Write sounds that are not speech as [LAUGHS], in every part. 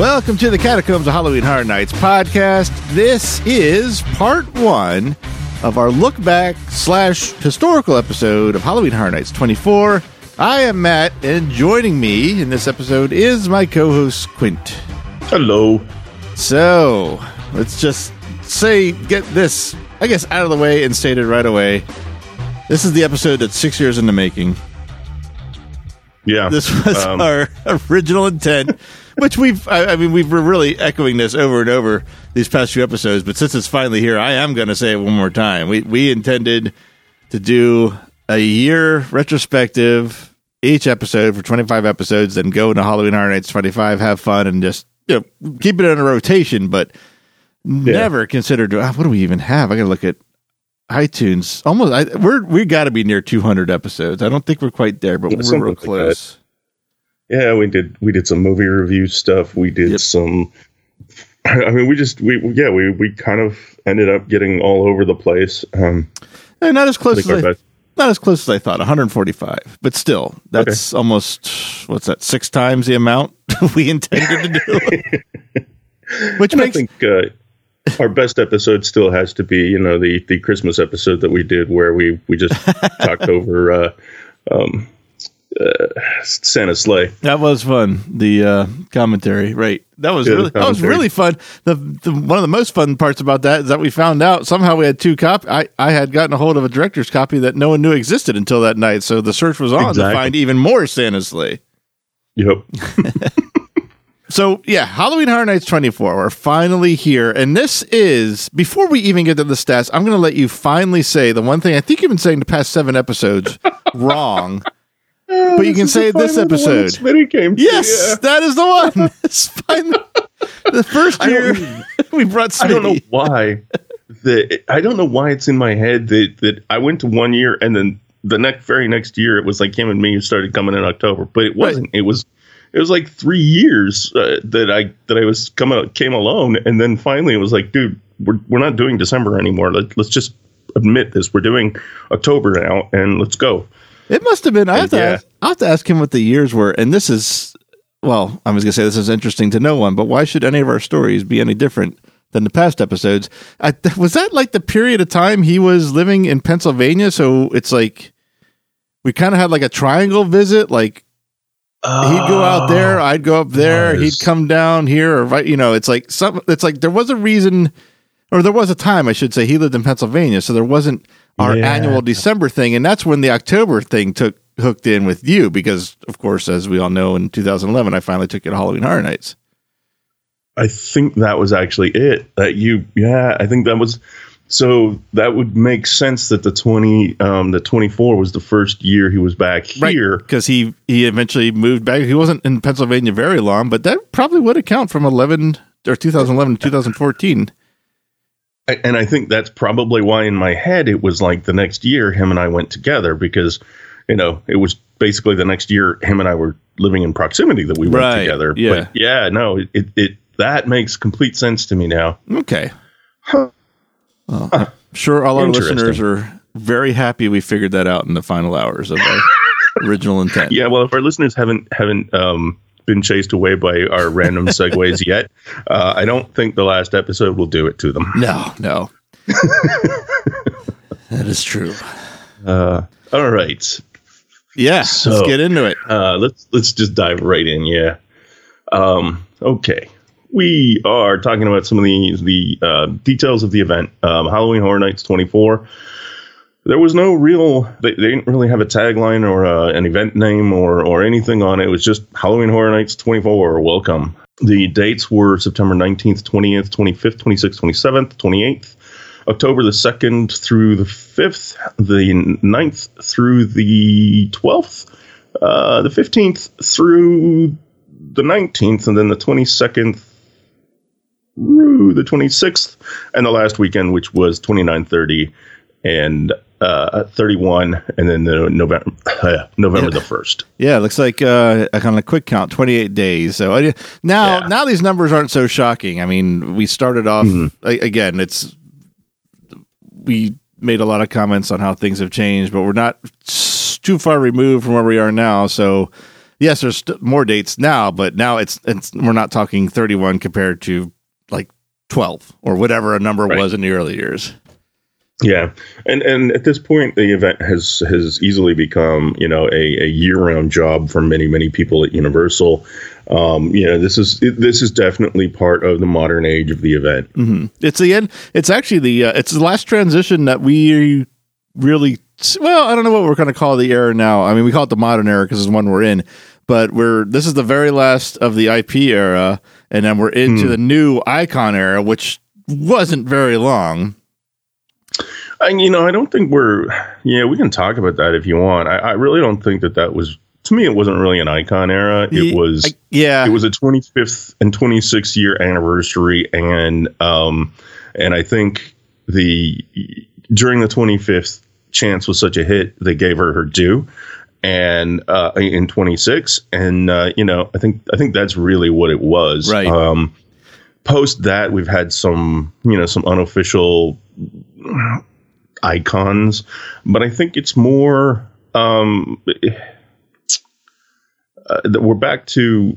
Welcome to the Catacombs of Halloween Horror Nights podcast. This is part one of our look back slash historical episode of Halloween Horror Nights 24. I am Matt, and joining me in this episode is my co host Quint. Hello. So let's just say, get this, I guess, out of the way and stated right away. This is the episode that's six years in the making. Yeah. This was um, our [LAUGHS] original intent, which we've, I, I mean, we've, we're really echoing this over and over these past few episodes, but since it's finally here, I am going to say it one more time. We, we intended to do a year retrospective each episode for 25 episodes, then go into Halloween Horror Nights 25, have fun, and just, you know, keep it in a rotation, but never considered, ah, what do we even have? I got to look at iTunes. Almost, I, we're, we got to be near 200 episodes. I don't think we're quite there, but we're Something real like close. yeah, we did we did some movie review stuff. We did Yep. some [CLEARS THROAT] I mean we just we yeah, we we kind of ended up getting all over the place. Um Eh, not as close as I, best not as close as I thought. 145, but still, that's almost what's that? Six times the amount [LAUGHS] we intended to do. [LAUGHS] Which I makes think uh, [LAUGHS] our best episode still has to be, you know, the the Christmas episode that we did where we we just [LAUGHS] talked over uh um uh, Santa Slay. that was fun. The uh, commentary, right? That was Yeah, really that was really fun. The, the one of the most fun parts about that is that we found out somehow we had two copy. I I had gotten a hold of a director's copy that no one knew existed until that night. So the search was on Exactly. to find even more Santa Slay. Yep. [LAUGHS] So yeah, Halloween Horror Nights 24. We're finally here, and this is before we even get to the stats. I'm going to let you finally say the one thing I think you've been saying the past seven episodes [LAUGHS] wrong, but you can say it this episode. Smitty came Yes, yeah. that is the one. [LAUGHS] It's finally the first year [LAUGHS] we brought I don't know why. The I don't know why it's in my head that that I went to one year and then the next very next year it was like him and me who started coming in October, but it wasn't. It was it was like three years uh, that I that I was come out, came alone, and then finally it was like, dude, we're we're not doing December anymore. Let, let's just admit this. We're doing October now, and let's go. It must have been. I have to. Yeah. Ask, I have to ask him what the years were, and this is. Well, I was going to say this is interesting to no one, but why should any of our stories be any different than the past episodes? I, was that like the period of time he was living in Pennsylvania? So it's like we kind of had like a triangle visit. Like he'd go out there, oh, I'd go up there, Nice. he'd come down here, or right. You know, it's like some. It's like there was a reason, or there was a time I should say he lived in Pennsylvania, so there wasn't our Yeah. annual December thing, and that's when the October thing took hooked in with you because, of course, as we all know, in 2011, I finally took you to Halloween Horror Nights. I think that was actually it. That you, yeah, I think that was. So that would make sense that the twenty, um, the twenty four was the first year he was back here. because he he eventually moved back. He wasn't in Pennsylvania very long, but that probably would account from 11 or 2011 to 2014. And I think that's probably why in my head it was like the next year him and I went together because, you know, it was basically the next year him and I were living in proximity that we went Right, together. yeah. But yeah, no, it, it, it that makes complete sense to me now. Okay. Well, I'm sure all our listeners are very happy we figured that out in the final hours of our [LAUGHS] original intent. Yeah, well, if our listeners haven't haven't um, been chased away by our random segues [LAUGHS] yet, uh, I don't think the last episode will do it to them. No, no. [LAUGHS] that is true. Uh, all right, Yeah, let's get into it. uh, let's let's just dive right in. Yeah. Um, okay. We are talking about some of the the uh, details of the event. Um, Halloween Horror Nights 24. there was no real they, they didn't really have a tagline or uh, an event name or or anything on it. It was just Halloween Horror Nights 24. Welcome. The dates were September 19th, 20th, 25th, 26th, 27th, 28th. October the 2nd through the 5th, the 9th through the 12th, uh, the 15th through the 19th, and then the 22nd through the 26th, and the last weekend, which was 29, 30, and uh, 31, and then the November [LAUGHS] uh, November Yeah. the 1st. Yeah, it looks like uh, a kind of quick count, 28 days. So I, now, Yeah. now these numbers aren't so shocking. I mean, we started off a- again. It's we made a lot of comments on how things have changed, but we're not too far removed from where we are now. So yes, there's st- more dates now, but now it's it's we're not talking 31 compared to like 12 or whatever a number Right. was in the early years. Yeah, and and at this point, the event has has easily become you know a, a year round job for many many people at Universal. Um, you know, this is this is definitely part of the modern age of the event. It's the end. It's actually the uh, it's the last transition that we really well. I don't know what we're going to call the era now. I mean, we call it the modern era because it's the one we're in. But we're this is the very last of the IP era, and then we're into the new icon era, which wasn't very long. And you know, I don't think we're. Yeah, we can talk about that if you want. I, I really don't think that that was. To me, it wasn't really an icon era. It was. I- yeah, it was a 25th and 26th year anniversary and um and i think the during the 25th chance was such a hit they gave her her due and uh in 26 and uh you know i think i think that's really what it was Right. um post that we've had some you know some unofficial icons but i think it's more um uh, that we're back to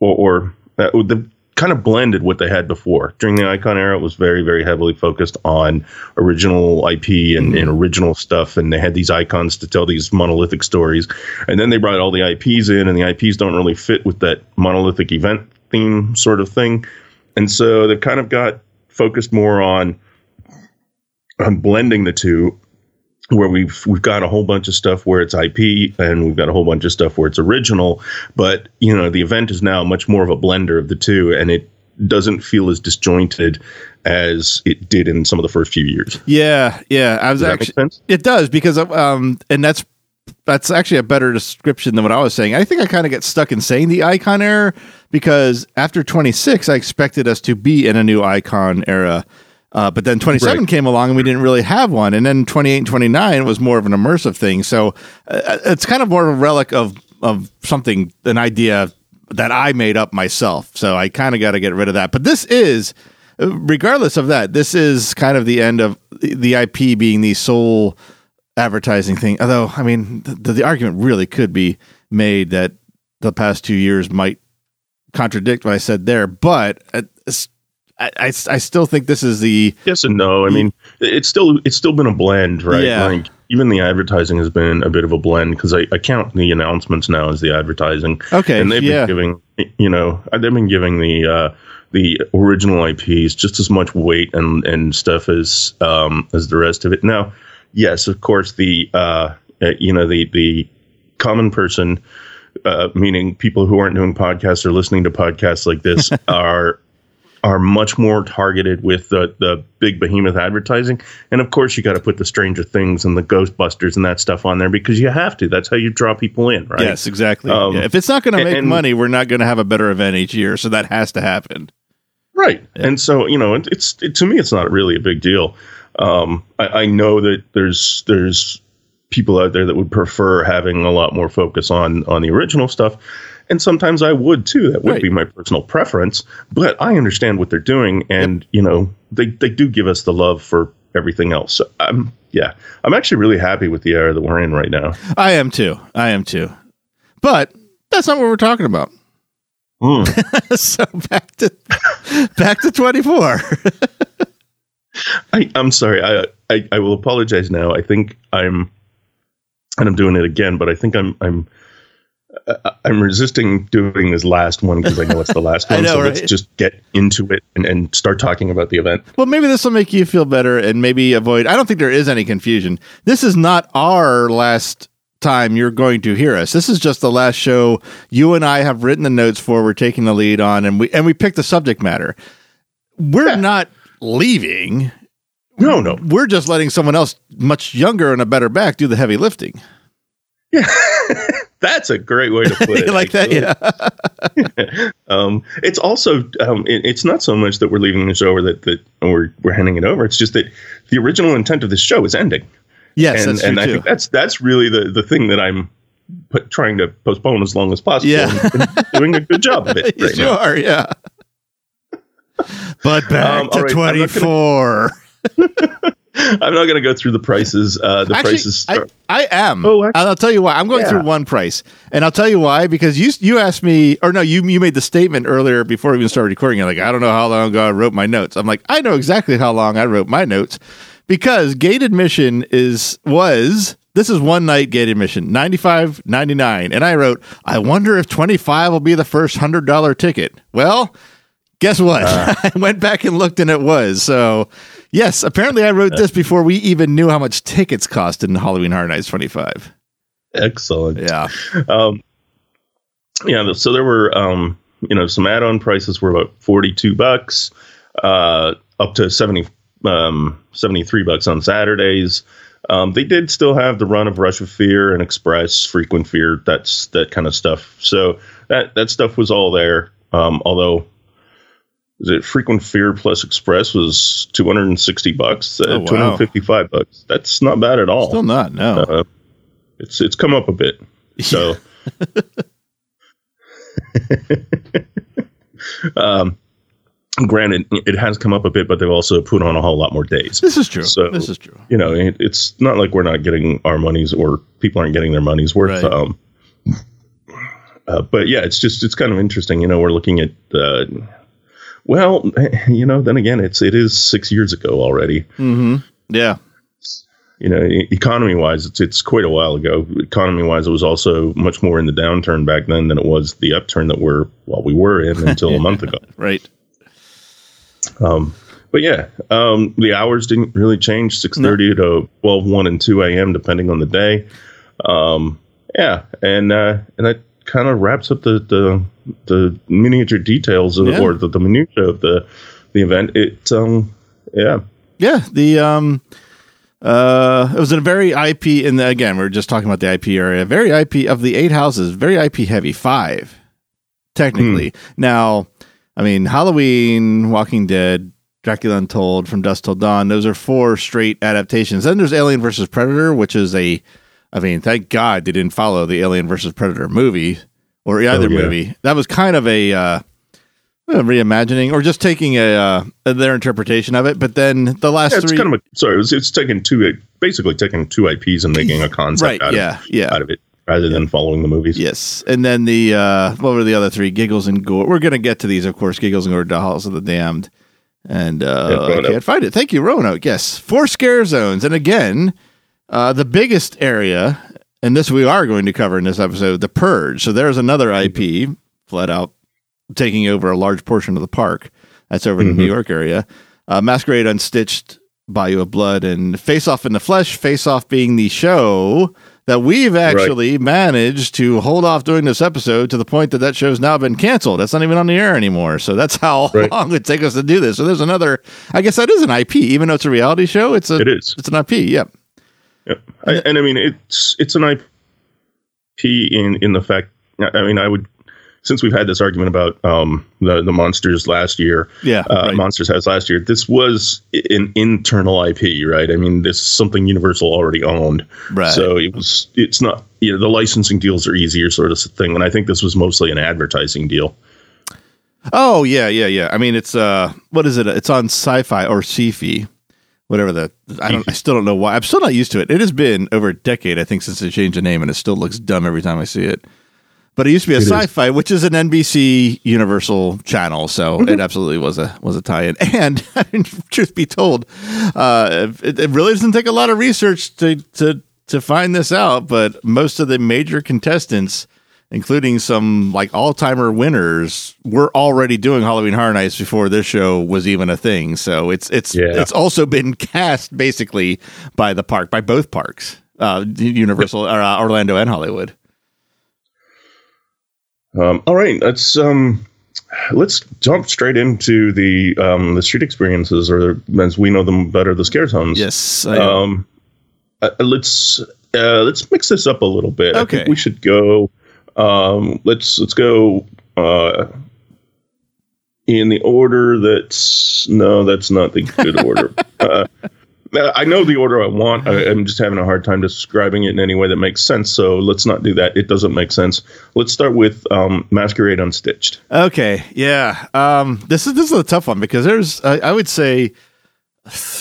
or, or uh, the kind of blended what they had before. During the icon era it was very very heavily focused on original ip and, mm-hmm. and original stuff and they had these icons to tell these monolithic stories. And then they brought all the ips in and the ips don't really fit with that monolithic event theme sort of thing. And so they kind of got focused more on on blending the two where we've we've got a whole bunch of stuff where it's IP and we've got a whole bunch of stuff where it's original, but you know the event is now much more of a blender of the two, and it doesn't feel as disjointed as it did in some of the first few years. yeah, yeah. I was Does that make actually sense? it does because um, and that's that's actually a better description than what I was saying. I think I kind of get stuck in saying the icon era because after 26, I expected us to be in a new icon era. Uh, but then 27 Right. came along and we didn't really have one. And then 28 and 29 was more of an immersive thing. So uh, it's kind of more of a relic of, of something, an idea that I made up myself. So I kind of got to get rid of that. But this is, regardless of that, this is kind of the end of the- IP being the sole advertising thing. Although, I mean, the, the argument really could be made that the past two years might contradict what I said there. But uh, it's- I, I, I still think this is the Yes and no. I mean, it's still it's still been a blend, right? Yeah. Like even the advertising has been a bit of a blend because I, I count the announcements now as the advertising. Okay, and they've yeah. been giving you know they've been giving the uh, the original IPs just as much weight and and stuff as um, as the rest of it. Now, yes, of course the uh, uh, you know the the common person, uh, meaning people who aren't doing podcasts or listening to podcasts like this, [LAUGHS] are are much more targeted with the the big behemoth advertising. And of course, you got to put the Stranger Things and the Ghostbusters and that stuff on there because you have to. That's how you draw people in, right? yes, exactly. Um, Yeah, If it's not going to make and- money, we're not going to have a better event each year. So that has to happen. Right. And so, you know, it, it's it, to me, it's not really a big deal. Um, I, I know that there's there's people out there that would prefer having a lot more focus on on the original stuff, and sometimes I would too. That would Right. be my personal preference. But I understand what they're doing, and you know, they they do give us the love for everything else. So I'm yeah, I'm actually really happy with the era that we're in right now. I am too. I am too. But that's not what we're talking about. Hmm. [LAUGHS] so back to back to 24. I, I'm sorry. I, I I will apologize now. I think I'm, and I'm doing it again. But I think I'm I'm I'm resisting doing this last one because I know it's the last [LAUGHS] one. know, so right? let's just get into it and, and start talking about the event. Well, maybe this will make you feel better and maybe avoid. I don't think there is any confusion. This is not our last time you're going to hear us. This is just the last show you and I have written the notes for. We're taking the lead on, and we and we picked the subject matter. We're not leaving. No, no. We're just letting someone else, much younger and a better back, do the heavy lifting. [LAUGHS] That's a great way to put [LAUGHS] it. You like that? Yeah. [LAUGHS] Um, it's also um, it, it's not so much that we're leaving the show or that that we're we're handing it over. It's just that the original intent of this show is ending, Yes, and that's true and I too. think that's that's really the the thing that I'm put, trying to postpone as long as possible. Yeah. and doing a good job of it. You right now. sure, yeah. But back Um, to right, I'm not gonna- 24. [LAUGHS] I'm not going to go through the prices. Uh, the Actually, prices. I, Start, I am. Oh, actually- I'll tell you why. I'm going Yeah. through one price, and I'll tell you why because you you asked me, or no, you you made the statement earlier before we even started recording. You're like, I don't know how long ago I wrote my notes. I'm like, I know exactly how long I wrote my notes because gate admission is was this is one night gate admission, ninety five ninety nine, and I wrote, I wonder if twenty five will be the first hundred dollar ticket. Well. Guess what? [LAUGHS] I went back and looked and it was. So, yes, apparently I wrote this before we even knew how much tickets cost in Halloween Horror Nights 25. excellent. Yeah. Um, yeah. So there were, um, you know, some add-on prices were about forty-two bucks, uh, up to 70, um, 73 bucks on Saturdays. Um, they did still have the run of Rush of Fear and Express, Frequent Fear, that's that kind of stuff. So that that stuff was all there. Um, although, is it Frequent Fear plus Express was two hundred and sixty bucks, uh, Oh, wow. two hundred fifty-five bucks. That's not bad at all. Still not, no. Uh, it's it's come up a bit. So, [LAUGHS] um, granted, it has come up a bit, but they've also put on a whole lot more days. this is true. So- this is true. You know, it, it's not like we're not getting our monies or people aren't getting their money's worth. Right. Um, uh, but yeah, it's just it's kind of interesting. You know, we're looking at. Uh, well, [LAUGHS] you know, then again, it's it is six years ago already. Yeah. you know, economy wise, it's it's quite a while ago. Economy wise, it was also much more in the downturn back then than it was the upturn that we're well we were in until a [LAUGHS] month ago. Right. Um, but yeah, um, the hours didn't really change six thirty to 12, 1 and two a.m. depending on the day. Um, yeah, and uh, and that kind of wraps up the the the miniature details of, Yeah. or the, the minutia of the the event. It um yeah Yeah. The, um, uh, it was a very IP, in the, again, we are just talking about the IP area, very IP of the eight houses, very IP heavy, five, technically. Now, I mean, Halloween, Walking Dead, Dracula Untold, From Dusk Till Dawn, those are four straight adaptations. Then there's Alien versus Predator, which is a, I mean, thank God they didn't follow the Alien versus Predator movie or either Oh, yeah. movie. That was kind of a, uh, reimagining or just taking a uh, their interpretation of it. But then the last Yeah, it's three, kind of a sorry. It was, it's taking two, basically taking two IPs and making a [LAUGHS] concept right? out, Yeah, of, yeah, out of it, rather than following the movies. yes. And then the uh, what were the other three? Giggles and Gore. We're gonna get to these, of course. Giggles and Gore, Dolls of the Damned, and uh, Yeah, I can't find it. Thank you, Roanoke. Yes, four scare zones, and again, uh, the biggest area, and this we are going to cover in this episode, the Purge. So there's another IP flat out taking over a large portion of the park. That's over in the New York area. Uh, Masquerade Unstitched, Bayou of Blood, and Face Off in the Flesh. Face Off being the show that we've actually managed to hold off doing this episode to the point that that show's now been canceled. That's not even on the air anymore. So that's how [LAUGHS] Right. long it would take us to do this. So there's another. I guess that is an IP, even though it's a reality show. It's a. It is. It's an IP. Yep. Yep. I, and I mean, it's it's an IP in in the fact. I mean, I would since we've had this argument about um, the the monsters last year. Yeah, uh, right. monsters has last year. This was an internal IP, right? I mean, this is something Universal already owned. Right. So it was. It's not. You know, the licensing deals are easier, sort of thing. And I think this was mostly an advertising deal. Oh yeah, yeah, yeah. I mean, it's uh, what is it? It's on Sci-Fi or Sci-Fi, whatever the. I don't. I still don't know why. I'm still not used to it. It has been over a decade, I think, since they changed the name, and it still looks dumb every time I see it. But it used to be a is. Sci-Fi, which is an NBC Universal channel, so it absolutely was a was a tie-in. [LAUGHS] And I mean, truth be told, uh, it, it really doesn't take a lot of research to to to find this out. But most of the major contestants including some like all timer winners, were already doing Halloween Horror Nights before this show was even a thing. So it's it's Yeah. it's also been cast basically by the park, by both parks, uh, Universal, uh, Orlando, and Hollywood. Um, all right, let's um, let's jump straight into the um, the street experiences, or as we know them better, the scare zones. Yes. Um, uh, let's uh, let's mix this up a little bit. I Okay. think we should go. Um, let's let's go uh, in the order that's no, that's not the good order. [LAUGHS] Uh, I know the order I want. I, I'm just having a hard time describing it in any way that makes sense. So let's not do that. It doesn't make sense. Let's start with um, Masquerade Unstitched. Okay, yeah. Um, this is this is a tough one because there's I, I would say,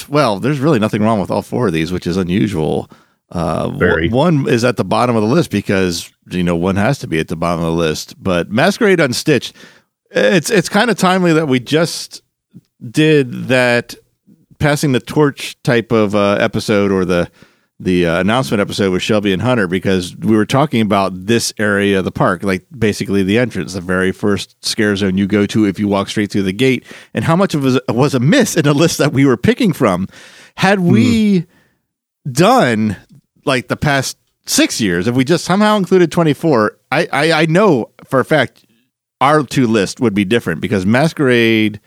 well, there's really nothing wrong with all four of these, which is unusual. Uh, Very. One is at the bottom of the list because you know one has to be at the bottom of the list. But Masquerade Unstitched, it's it's kind of timely that we just did that passing the torch type of uh, episode or the the uh, announcement episode with Shelby and Hunter because we were talking about this area of the park, like basically the entrance, the very first scare zone you go to if you walk straight through the gate, and how much of it was, was a miss in a list that we were picking from. Had we done like the past six years, if we just somehow included 24, I, I, I know for a fact our two lists would be different because Masquerade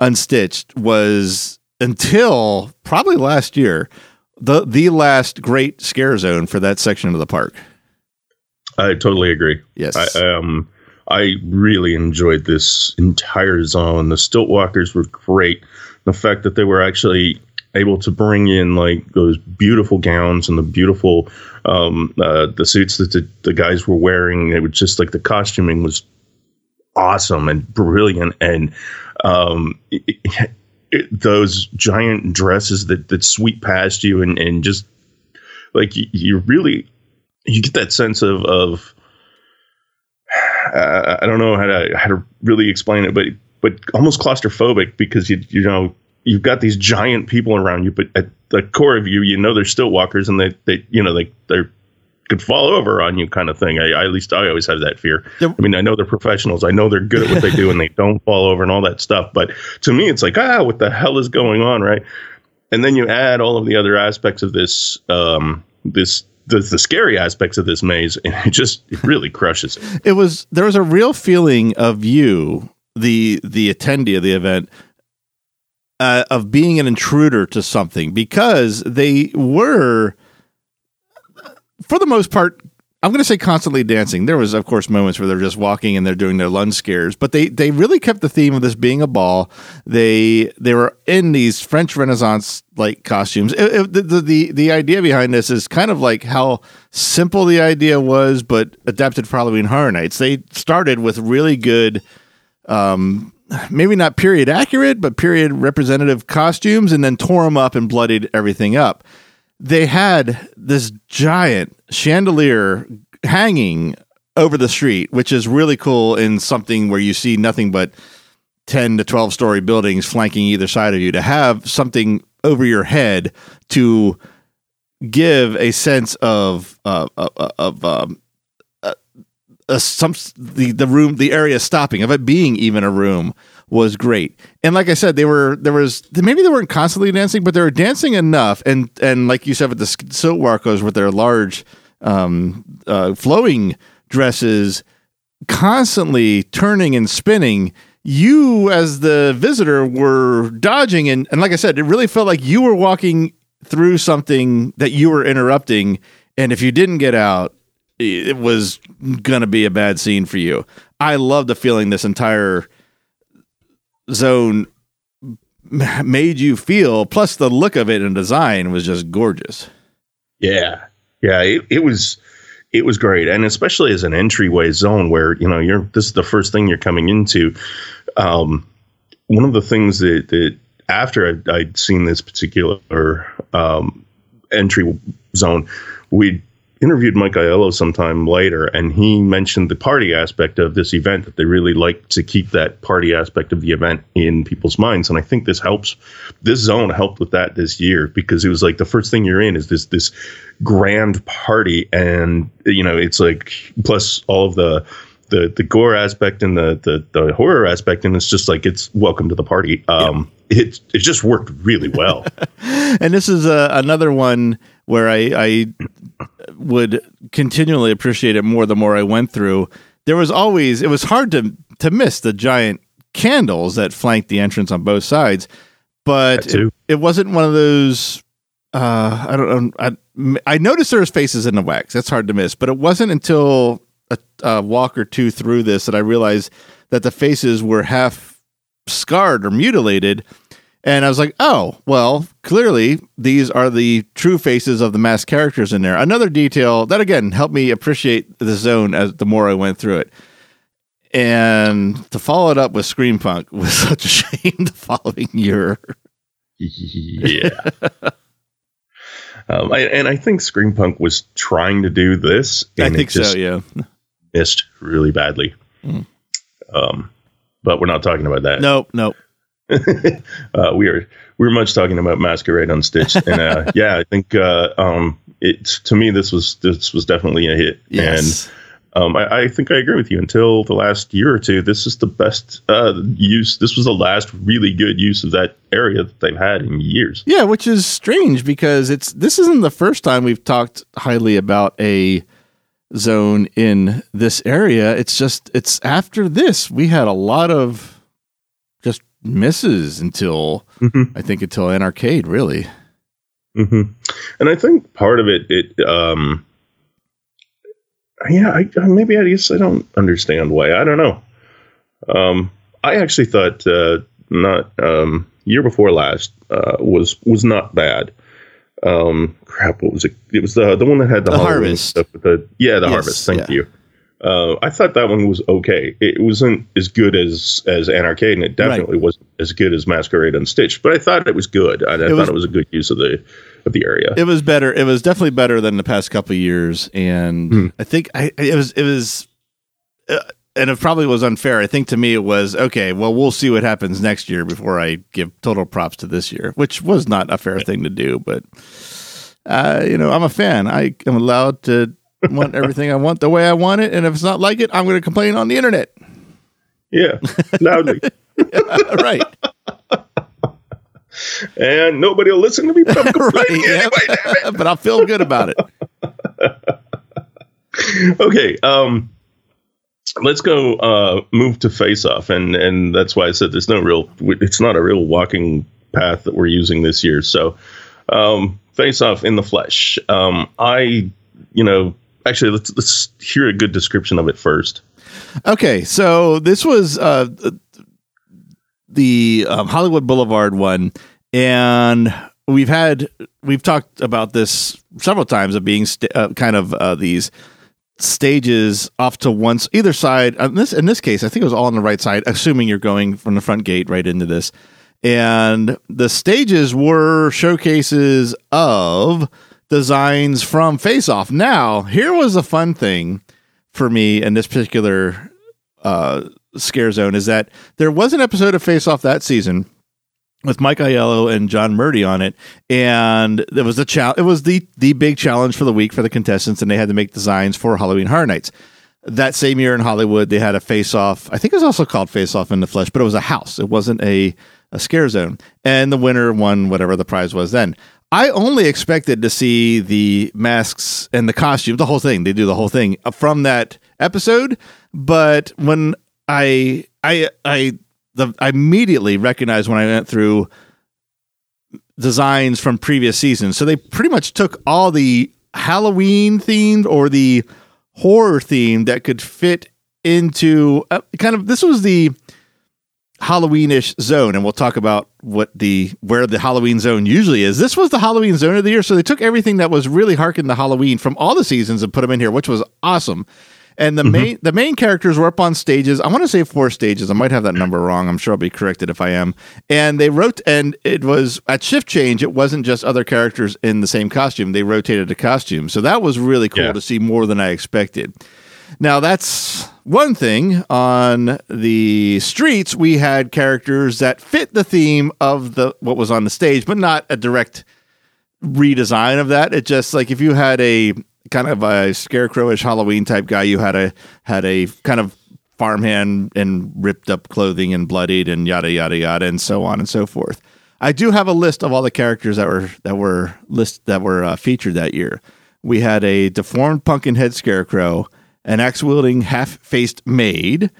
Unstitched was until probably last year the the last great scare zone for that section of the park. I totally agree. Yes. I, um, I really enjoyed this entire zone. The stilt walkers were great. The fact that they were actually able to bring in like those beautiful gowns and the beautiful um, uh, the suits that the, the guys were wearing. It was just like the costuming was awesome and brilliant, and um, it, [LAUGHS] it, those giant dresses that that sweep past you and and just like you, you really you get that sense of of [SIGHS] uh, I don't know how to how to really explain it, but but almost claustrophobic because you you know you've got these giant people around you, but at the core of you, you know they're stilt walkers and they they you know they they could fall over on you kind of thing. I, I at least I always have that fear. Yep. I mean, I know they're professionals. I know they're good at what they do and they [LAUGHS] don't fall over and all that stuff. But to me, it's like ah, what the hell is going on, right? And then you add all of the other aspects of this um this the, the scary aspects of this maze, and it just it really crushes it. it was there was a real feeling of you, the the attendee of the event, uh, of being an intruder to something because they were, for the most part, I'm going to say constantly dancing. There was, of course, moments where they're just walking and they're doing their lunge scares, but they they really kept the theme of this being a ball. They they were in these French Renaissance like costumes. It- it- the, the the idea behind this is kind of like how simple the idea was, but adapted for Halloween Horror Nights. They started with really good um, maybe not period accurate, but period representative costumes, and then tore them up and bloodied everything up. They had this giant chandelier hanging over the street, which is really cool in something where you see nothing but 10 to 12 story buildings flanking either side of you. To have something over your head to give a sense of, uh, of, of um, uh, some the the room the area stopping. Of it being even a room was great. And like i said they were there was maybe they weren't constantly dancing but they were dancing enough. And and like you said with the stilt walkers with their large um uh flowing dresses constantly turning and spinning you as the visitor were dodging. And, and like i said it really felt like you were walking through something that you were interrupting. And if you didn't get out it was going to be a bad scene for you. I love the feeling this entire zone made you feel. Plus, the look of it and design was just gorgeous. Yeah, yeah, it, it was it was great, and especially as an entryway zone where you know you're this is the first thing you're coming into. Um, one of the things that that after I'd, I'd seen this particular um, entry zone, we interviewed Mike Aiello sometime later, and he mentioned the party aspect of this event that they really like to keep that party aspect of the event in people's minds. And I think this helps. This zone helped with that this year because it was like the first thing you're in is this this grand party, and you know it's like plus all of the the the gore aspect and the the, the horror aspect, and it's just like it's welcome to the party. Um, it it just worked really well. [LAUGHS] and this is uh, another one where I, I would continually appreciate it more the more I went through. There was always it was hard to to miss the giant candles that flanked the entrance on both sides, but it, it, wasn't one of those. Uh, I don't know. I, I noticed there was faces in the wax. That's hard to miss, but it wasn't until a, a walk or two through this that I realized that the faces were half scarred or mutilated and I was like, oh, well, clearly these are the true faces of the masked characters in there. Another detail that, again, helped me appreciate the zone as the more I went through it. And to follow it up with Scream Punk [LAUGHS] was such a shame the following year. yeah. [LAUGHS] um, I, and I think Scream Punk was trying to do this. I think so, yeah. Missed really badly. Mm. Um, but we're not talking about that. Nope, nope. [LAUGHS] uh, we are we are much talking about Masquerade Unstitched, and uh, [LAUGHS] yeah, I think uh, um, it to me this was this was definitely a hit, yes. and um, I, I, think I agree with you. Until the last year or two, this is the best uh, use. This was the last really good use of that area that they've had in years. Yeah, which is strange because it's this isn't the first time we've talked highly about a zone in this area. It's just it's after this we had a lot of misses until mm-hmm. I think until Anarcade really. Mm-hmm. And I think part of it, it, um, yeah, I, maybe I guess I don't understand why. I don't know. Um, I actually thought uh, not um, year before last uh, was was not bad. Um, crap, what was it? It was the the one that had the, the harvest stuff with the yeah the yes, harvest. Thank yeah. you. Uh, I thought that one was okay. It wasn't as good as as Anarcade, and it definitely right. wasn't as good as Masquerade Unstitched. But I thought it was good. I, I it thought was, it was a good use of the of the area. It was better. It was definitely better than the past couple years, and hmm. I think I it was it was. Uh, and it probably was unfair. I think to me it was okay. Well, we'll see what happens next year before I give total props to this year, which was not a fair thing to do. But uh, you know, I'm a fan. I am allowed to want everything I want the way I want it, and if it's not like it, I'm going to complain on the internet. Yeah, loudly. [LAUGHS] yeah, right. and nobody will listen to me, but I'm [LAUGHS] complaining right, anyway. [LAUGHS] but I'll feel good about it. okay. Um, let's go uh, move to face off, and and that's why I said there's no real. It's not a real walking path that we're using this year. So, um, face off in the flesh. Um, I, you know, actually let's let's hear a good description of it first. Okay, so this was uh, the um, Hollywood Boulevard one, and we've had we've talked about this several times of being st- uh, kind of uh, these stages off to once either side. In this in this case, I think it was all on the right side, assuming you're going from the front gate right into this. And the stages were showcases of designs from Face Off. Now, here was a fun thing for me in this particular uh, scare zone is that there was an episode of Face Off that season with Mike Aiello and John Murdy on it, and it was the It was the the big challenge for the week for the contestants, and they had to make designs for Halloween Horror Nights. That same year in Hollywood, they had a Face Off. I think it was also called Face Off in the Flesh, but it was a house. It wasn't a a scare zone, and the winner won whatever the prize was then. I only expected to see the masks and the costume, the whole thing. They do the whole thing from that episode, but when I I I the I immediately recognized when I went through designs from previous seasons. So they pretty much took all the Halloween themed or the horror theme that could fit into uh, kind of this was the Halloweenish zone, and we'll talk about what the where the Halloween zone usually is. This was the Halloween zone of the year, so they took everything that was really harkened to Halloween from all the seasons and put them in here, which was awesome. And the mm-hmm. main the main characters were up on stages. I want to say four stages. I might have that number wrong. I'm sure I'll be corrected if I am. And they wrote, and it was at shift change. It wasn't just other characters in the same costume. They rotated the costume, so that was really cool Yeah. to see more than I expected. Now that's one thing. On the streets, we had characters that fit the theme of the what was on the stage, but not a direct redesign of that. It just like if you had a kind of a scarecrowish Halloween type guy, you had a had a kind of farmhand and ripped up clothing and bloodied and yada yada yada and so on and so forth. I do have a list of all the characters that were that were list that were uh, featured that year. We had a deformed pumpkin head scarecrow, an axe wielding half faced maid,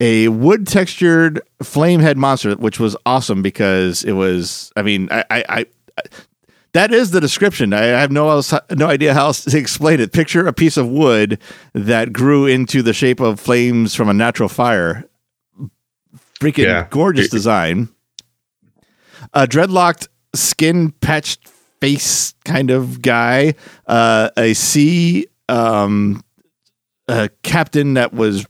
a wood textured flame head monster, which was awesome because it was. I mean, I, I, I that is the description. I have no else, no idea how else to explain it. Picture a piece of wood that grew into the shape of flames from a natural fire. Freaking Yeah. gorgeous design. A dreadlocked, skin patched face kind of guy. Uh, a sea um, a captain that was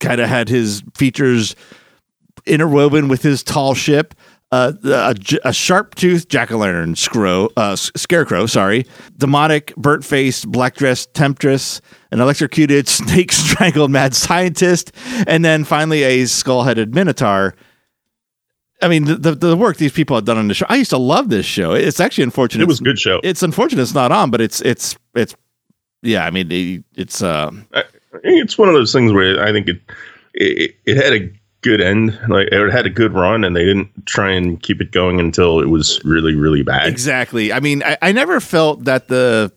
kind of had his features interwoven with his tall ship. Uh, a, a sharp toothed jack o' lantern uh, scarecrow, sorry, demonic, burnt faced, black dressed temptress, an electrocuted, [LAUGHS] snake strangled mad scientist, and then finally a skull headed minotaur. I mean, the, the the work these people have done on the show. I used to love this show. It's actually unfortunate. It was a good show. It's unfortunate it's not on, but it's it's it's yeah. I mean, it, it's uh, it's one of those things where I think it it, it had a good end, like it had a good run, and they didn't try and keep it going until it was really really bad. Exactly. I mean, I, I never felt that the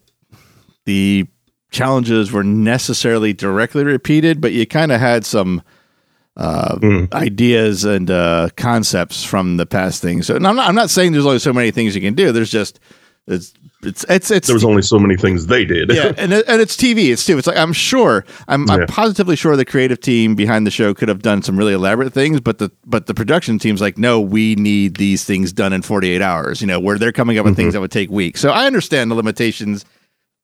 the challenges were necessarily directly repeated, but you kind of had some uh, ideas and uh, concepts from the past things. So, and I'm not, I'm not saying there's only so many things you can do. There's just it's it's it's it's There was only so many things they did. yeah, and and it's TV. It's too. It's like I'm sure. I'm, I'm Yeah. positively sure the creative team behind the show could have done some really elaborate things, but the but the production team's like, no, we need these things done in 48 hours. You know, where they're coming up with things that would take weeks. So I understand the limitations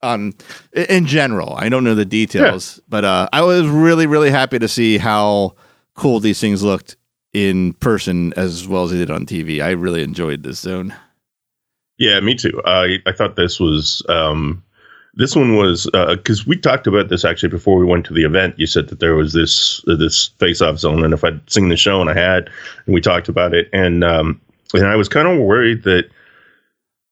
on in general. I don't know the details, but uh, I was really really happy to see how cool these things looked in person as well as they did on TV. I really enjoyed this zone. Yeah, me too. I I thought this was um, this one was because we talked about this actually before we went to the event. You said that there was this uh, this face off zone, and if I'd seen the show and I had, and we talked about it, and um, and I was kind of worried that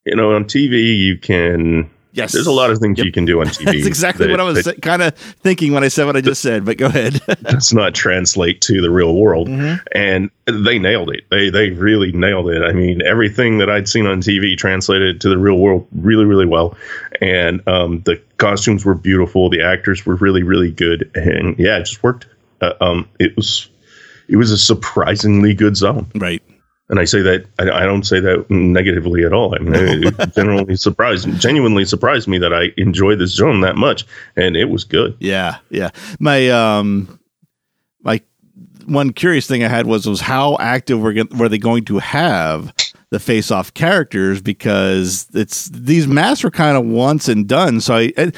you know on TV you can. Yes, There's a lot of things Yep. you can do on TV. [LAUGHS] That's exactly that- what I was that kind of thinking when I said what I just said. But go ahead. [LAUGHS] does not translate to the real world. Mm-hmm. And they nailed it. They they really nailed it. I mean, everything that I'd seen on TV translated to the real world really really well. And um, the costumes were beautiful. The actors were really really good. And yeah, it just worked. Uh, um, it was it was a surprisingly good zone. right. And I say that I, I don't say that negatively at all. I mean, it [LAUGHS] generally surprised, genuinely surprised me that I enjoyed this zone that much, and it was good. Yeah, yeah. My um, my one curious thing I had was was how active were were they going to have the face off characters because it's these masks were kind of once and done. So I.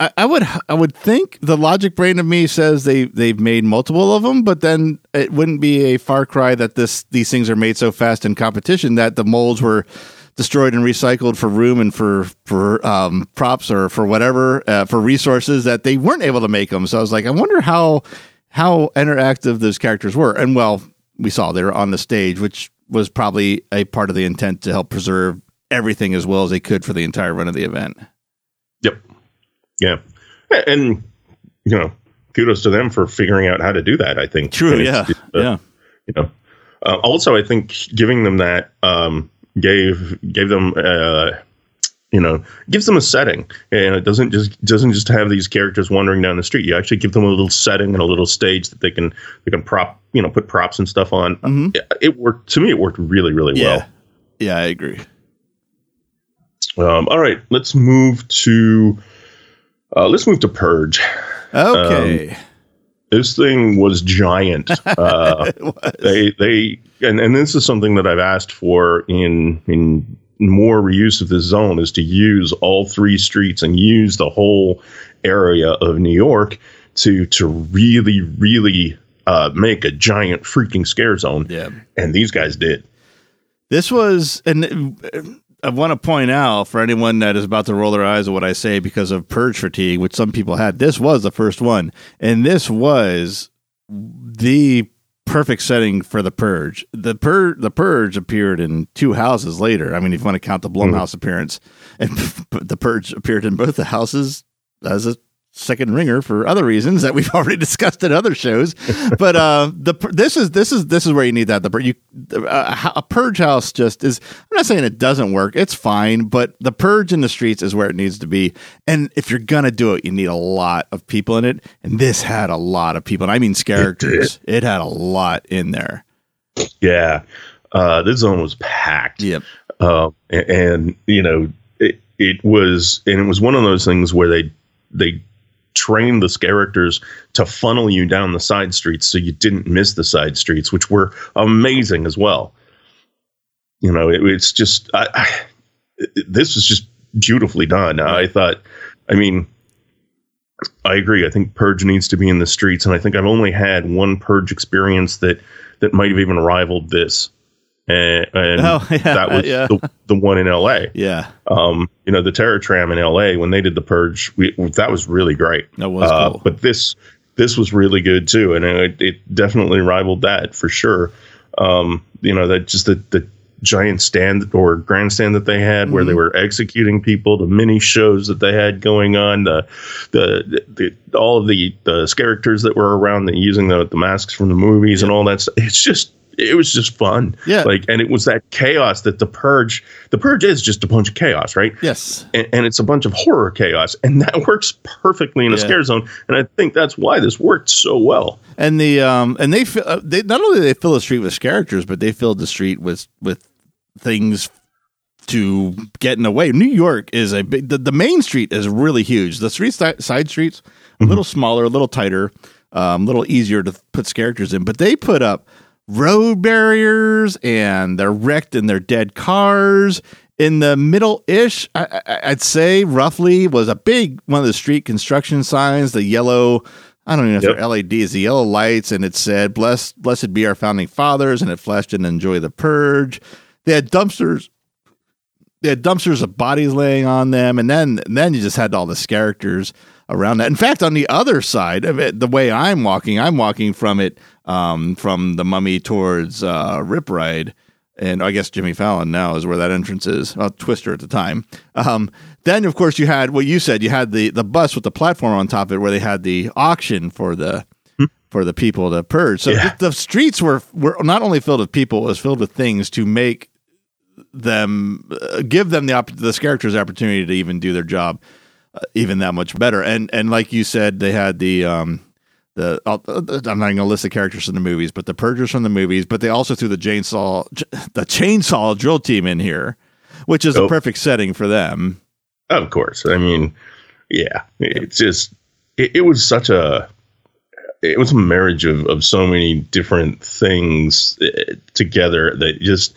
I would I would think the logic brain of me says they they've made multiple of them, but then it wouldn't be a far cry that this these things are made so fast in competition that the molds were destroyed and recycled for room and for for um, props or for whatever uh, for resources that they weren't able to make them. So I was like, I wonder how how interactive those characters were. And well, we saw they were on the stage, which was probably a part of the intent to help preserve everything as well as they could for the entire run of the event. Yep. Yeah. And, you know, kudos to them for figuring out how to do that, I think. True, And yeah, it's- uh, yeah, You know, uh, also, I think giving them that um, gave gave them, uh, you know, gives them a setting, and it doesn't just doesn't just have these characters wandering down the street. You actually give them a little setting and a little stage that they can they can prop, you know, put props and stuff on. Mhm. It, it worked to me. It worked really, really yeah, well. yeah. I agree. Um, all right, let's move to uh, let's move to Purge. Okay, this thing was giant. [LAUGHS] Uh, was. they they and, and this is something that I've asked for in in more reuse of this zone is to use all three streets and use the whole area of New York to to really really uh, make a giant freaking scare zone. Yeah. and these guys did. This was, and I want to point out for anyone that is about to roll their eyes at what I say because of purge fatigue, which some people had. This was the first one, and this was the perfect setting for the purge. The pur- the purge appeared in two houses later. I mean, if you want to count the Blumhouse hmm. appearance, and [LAUGHS] the purge appeared in both the houses as a second ringer for other reasons that we've [LAUGHS] already discussed in other shows. But uh, the this is this is this is where you need that the you uh, a purge house just is. I'm not saying it doesn't work; it's fine. But the purge in the streets is where it needs to be. And if you're gonna do it, you need a lot of people in it. And this had a lot of people. And I mean, characters. It, it had a lot in there. Yeah, uh, this zone was packed. Yep. Uh, and, and you know it it was and it was one of those things where they they trained the characters to funnel you down the side streets so you didn't miss the side streets, which were amazing as well. You know, it, it's just I, I, this was just beautifully done. I thought, I mean, I agree. I think Purge needs to be in the streets, and I think I've only had one Purge experience that that might have even rivaled this and, and oh, [LAUGHS] yeah, that was yeah. the, the one in L.A. Yeah, um, you know the Terror Tram in L.A. when they did the Purge, we, that was really great. That was uh, cool. But this this was really good too, and it, it definitely rivaled that for sure. Um, you know that just the the giant stand or grandstand that they had mm-hmm. where they mm-hmm. were executing people, the mini shows that they had going on, the the, the all of the the characters that were around, the, using the the masks from the movies yeah. and all that. Stuff. It's just it was just fun. Yeah. Like, and it was that chaos that the purge, the purge is just a bunch of chaos, right? Yes. And, and it's a bunch of horror chaos, and that [LAUGHS] works perfectly in a yeah. scare zone. And I think that's why this worked so well. And the um and they uh, they not only they fill the street with characters, but they filled the street with with things to get in the way. New York is a big. The, the main street is really huge. The street side streets a mm-hmm. little smaller, a little tighter, um, a little easier to put characters in, but they put up road barriers and they're wrecked in their dead cars. In the middle ish, I, would say roughly was a big one of the street construction signs, the yellow. I don't even know yep. if they're LEDs, the yellow lights, and it said, "Blessed, blessed be our founding fathers," and it flashed and enjoy the purge. They had dumpsters. They had dumpsters of bodies laying on them, and then and then you just had all this characters around that. In fact, on the other side of it, the way I'm walking, I'm walking from it um, from the Mummy towards uh, Rip Ride, and I guess Jimmy Fallon now is where that entrance is. Well, Twister at the time. Um, then, of course, you had what you said. You had the the bus with the platform on top of it, where they had the auction for the hmm. for the people to purge. So yeah. the, streets were were not only filled with people, it was filled with things to make them uh, give them the op- the characters the opportunity to even do their job even that much better. And and like you said, they had the um, the i am not going to list the characters in the movies, but the Purgers from the movies. But they also threw the chainsaw the chainsaw drill team in here, which is oh. a perfect setting for them. Of course, I mean, yeah, it's just it, it was such a it was a marriage of, of so many different things eh, together that just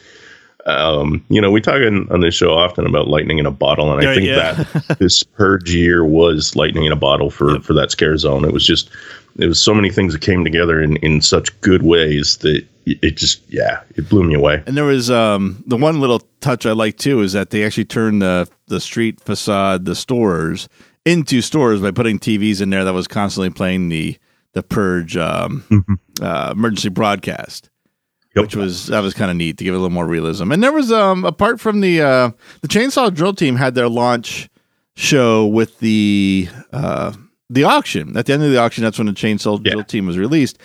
um, you know, we talk in, on this show often about lightning in a bottle, and I think yeah. that this purge year was lightning in a bottle for yep. for that scare zone. It was just it was so many things that came together in in such good ways that it just yeah it blew me away. And there was um, the one little touch I like too is that they actually turned the the street facade, the stores into stores by putting TVs in there that was constantly playing the the purge um, mm-hmm. uh, emergency broadcast yep. which was that was kind of neat to give it a little more realism. And there was um apart from the uh the Chainsaw Drill Team had their launch show with the uh the auction. At the end of the auction, that's when the Chainsaw yeah. Drill Team was released.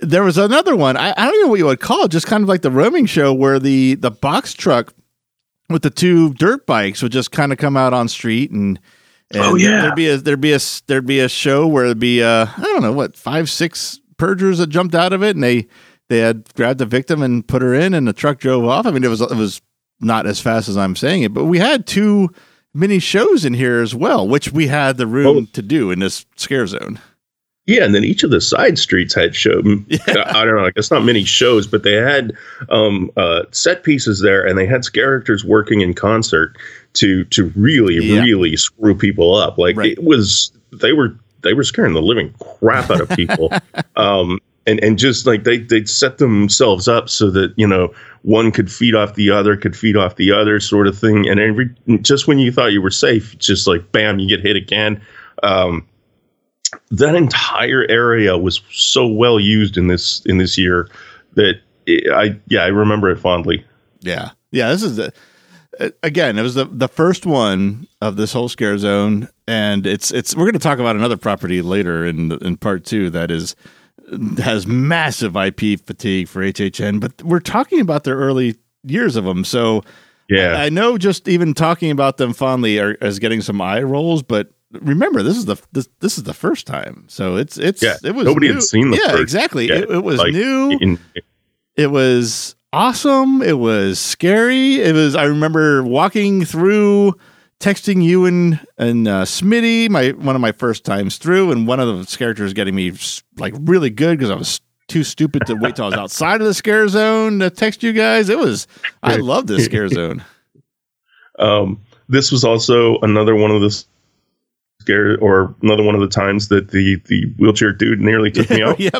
There was another one. I, I don't know what you would call it, just kind of like the roaming show where the the box truck with the two dirt bikes would just kind of come out on street and and oh, yeah. there'd be a there'd be a there'd be a show where there'd be uh I don't know what five six purgers that jumped out of it and they they had grabbed the victim and put her in, and the truck drove off. I mean, it was it was not as fast as I'm saying it, but we had two mini shows in here as well, which we had the room oh. to do in this scare zone. Yeah, and then each of the side streets had show. [LAUGHS] I don't know. I guess not many shows, but they had um, uh, set pieces there, and they had characters working in concert to to really, Yeah. really screw people up. Like Right. it was, they were they were scaring the living crap out of people. [LAUGHS] um, and and just like they they set themselves up so that you know one could feed off the other, could feed off the other, sort of thing. And every just when you thought you were safe, just like bam, you get hit again. Um, that entire area was so well used in this in this year that it, I yeah I remember it fondly. Yeah, yeah. This is the again. It was the the first one of this whole scare zone, and it's it's. We're going to talk about another property later in in part two that is has massive IP fatigue for HHN, but we're talking about their early years of them. So Yeah, I know just even talking about them fondly are, is getting some eye rolls, but remember this is the this, this is the first time. So it's it's yeah. it was nobody new. had seen the yeah first exactly it, it was Like, new in- it was awesome. It was scary. It was. I remember walking through, texting you and and uh, Smitty, my one of my first times through, and one of the characters getting me like really good because I was too stupid to wait till I was outside of the scare zone to text you guys. It was. I love this scare zone. [LAUGHS] Um, this was also another one of the scare or another one of the times that the the wheelchair dude nearly took me [LAUGHS] out. yep.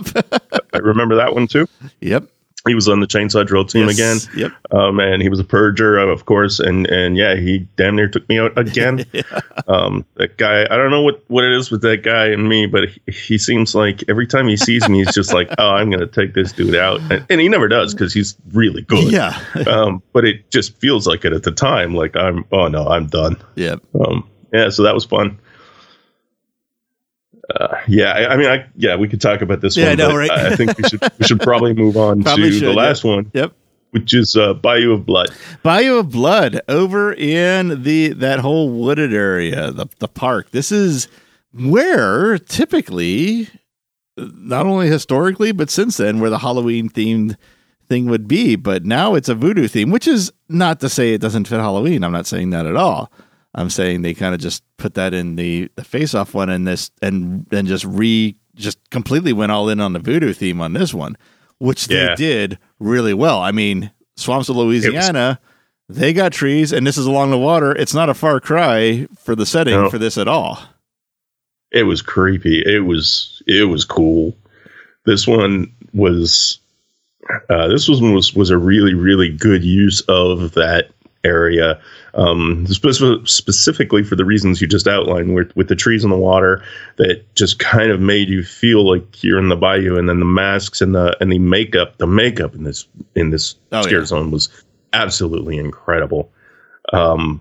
I remember that one too. yep. He was on the chainsaw drill team again. Yep. Um, and he was a purger, of course, and and yeah, he damn near took me out again. [LAUGHS] yeah. Um, that guy, I don't know what what it is with that guy and me, but he, he seems like every time he sees me, he's just like, [LAUGHS] oh, I'm gonna take this dude out, and, and he never does because he's really good. Yeah. [LAUGHS] Um, but it just feels like it at the time, like I'm, oh no, I'm done. yep. Um, yeah, so that was fun. Uh, yeah, I, I mean, I yeah, we could talk about this Yeah, one. I know, but right? I, I think we should we should [LAUGHS] probably move on Probably to should, the last one, Yep. which is uh, Bayou of Blood. Bayou of Blood over in the that whole wooded area, the the park. This is where typically, not only historically, but since then, where the Halloween themed thing would be. But now it's a voodoo theme, which is not to say it doesn't fit Halloween. I'm not saying that at all. I'm saying they kind of just put that in the the face off one and this and then just re just completely went all in on the voodoo theme on this one, which they did really well. I mean, swamps of Louisiana, they got trees, and this is along the water. It's not a far cry for the setting No. for this at all. It was creepy. It was it was cool. This one was uh, this was was was a really really good use of that area, um, spec- specifically for the reasons you just outlined, with with the trees and the water that just kind of made you feel like you're in the bayou, and then the masks and the and the makeup, the makeup in this in this Oh, scare yeah. zone was absolutely incredible. Um,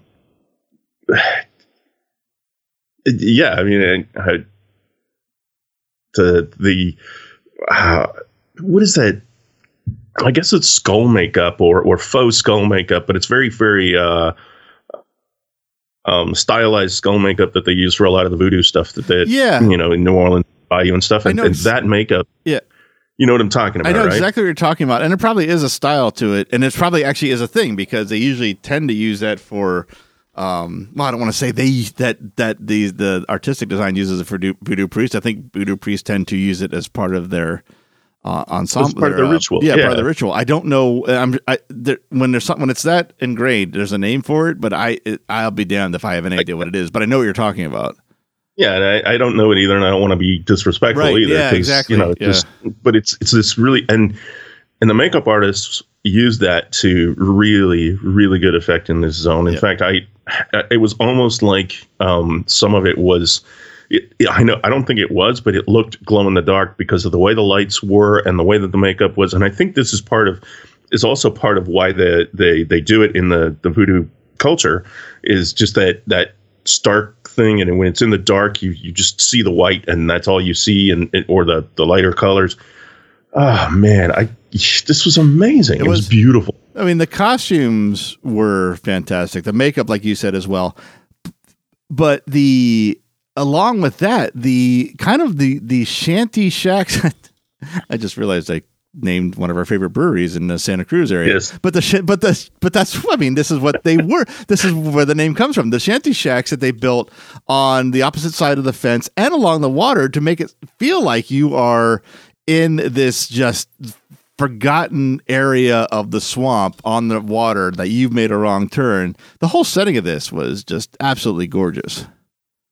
[SIGHS] yeah, I mean, I, I, the the uh, what is that? I guess it's skull makeup or or faux skull makeup, but it's very very uh, um, stylized skull makeup that they use for a lot of the voodoo stuff that they Yeah. you know in New Orleans Bayou and stuff. And, and that makeup, Yeah. you know what I'm talking about, I know right? exactly what you're talking about, and it probably is a style to it, and it probably actually is a thing because they usually tend to use that for. Um, well, I don't want to say they that that the the artistic design uses it for voodoo, voodoo priests. I think voodoo priests tend to use it as part of their uh, ensemble, part of the uh, ritual, Yeah, part of the ritual. I don't know. I'm I, there, when there's something when it's that ingrained. There's a name for it, but I it, I'll be damned if I have any idea what it is. But I know what you're talking about. Yeah, and I, I don't know it either, and I don't want to be disrespectful Right, either. yeah, exactly, You know, yeah. just but it's it's this really and and the makeup artists use that to really really good effect in this zone. In Yeah. fact, I it was almost like um, some of it was. It, it- I know I don't think it was, but it looked glow in the dark because of the way the lights were and the way that the makeup was. And I think this is part of is also part of why the, they they do it in the the voodoo culture is just that that stark thing. And when it's in the dark you you just see the white and that's all you see and it- or the the lighter colors. Oh man i this was amazing. It, was, was- beautiful. I mean, the costumes were fantastic. The makeup, like you said as well, but the along with that, the kind of the the shanty shacks. [LAUGHS] I just realized I named one of our favorite breweries in the Santa Cruz area. Yes. But the sh- but the but that's I mean this is what they [LAUGHS] were. this is where the name comes from. The shanty shacks that they built on the opposite side of the fence and along the water to make it feel like you are in this just forgotten area of the swamp on the water that you've made a wrong turn. The whole setting of this was just absolutely gorgeous.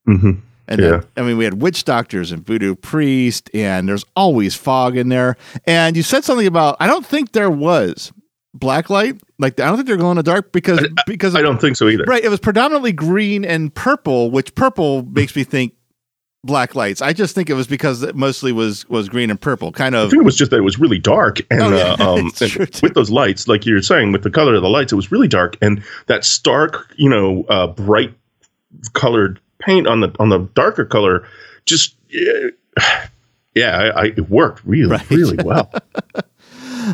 Mm-hmm. And Yeah. then, I mean, we had witch doctors and voodoo priest, and there's always fog in there. And you said something about I don't think there was black light. Like I don't think they're glowing in the dark because because I don't think so either. right. It was predominantly green and purple, which purple makes me think black lights. I just think it was because it mostly was was green and purple, kind I of. think it was just that it was really dark, and Oh, yeah. uh, um, [LAUGHS] and with those lights, like you're saying, with the color of the lights, it was really dark, and that stark, you know, uh, bright colored paint on the on the darker color, just yeah, [SIGHS] I, it worked really Right. really well. [LAUGHS]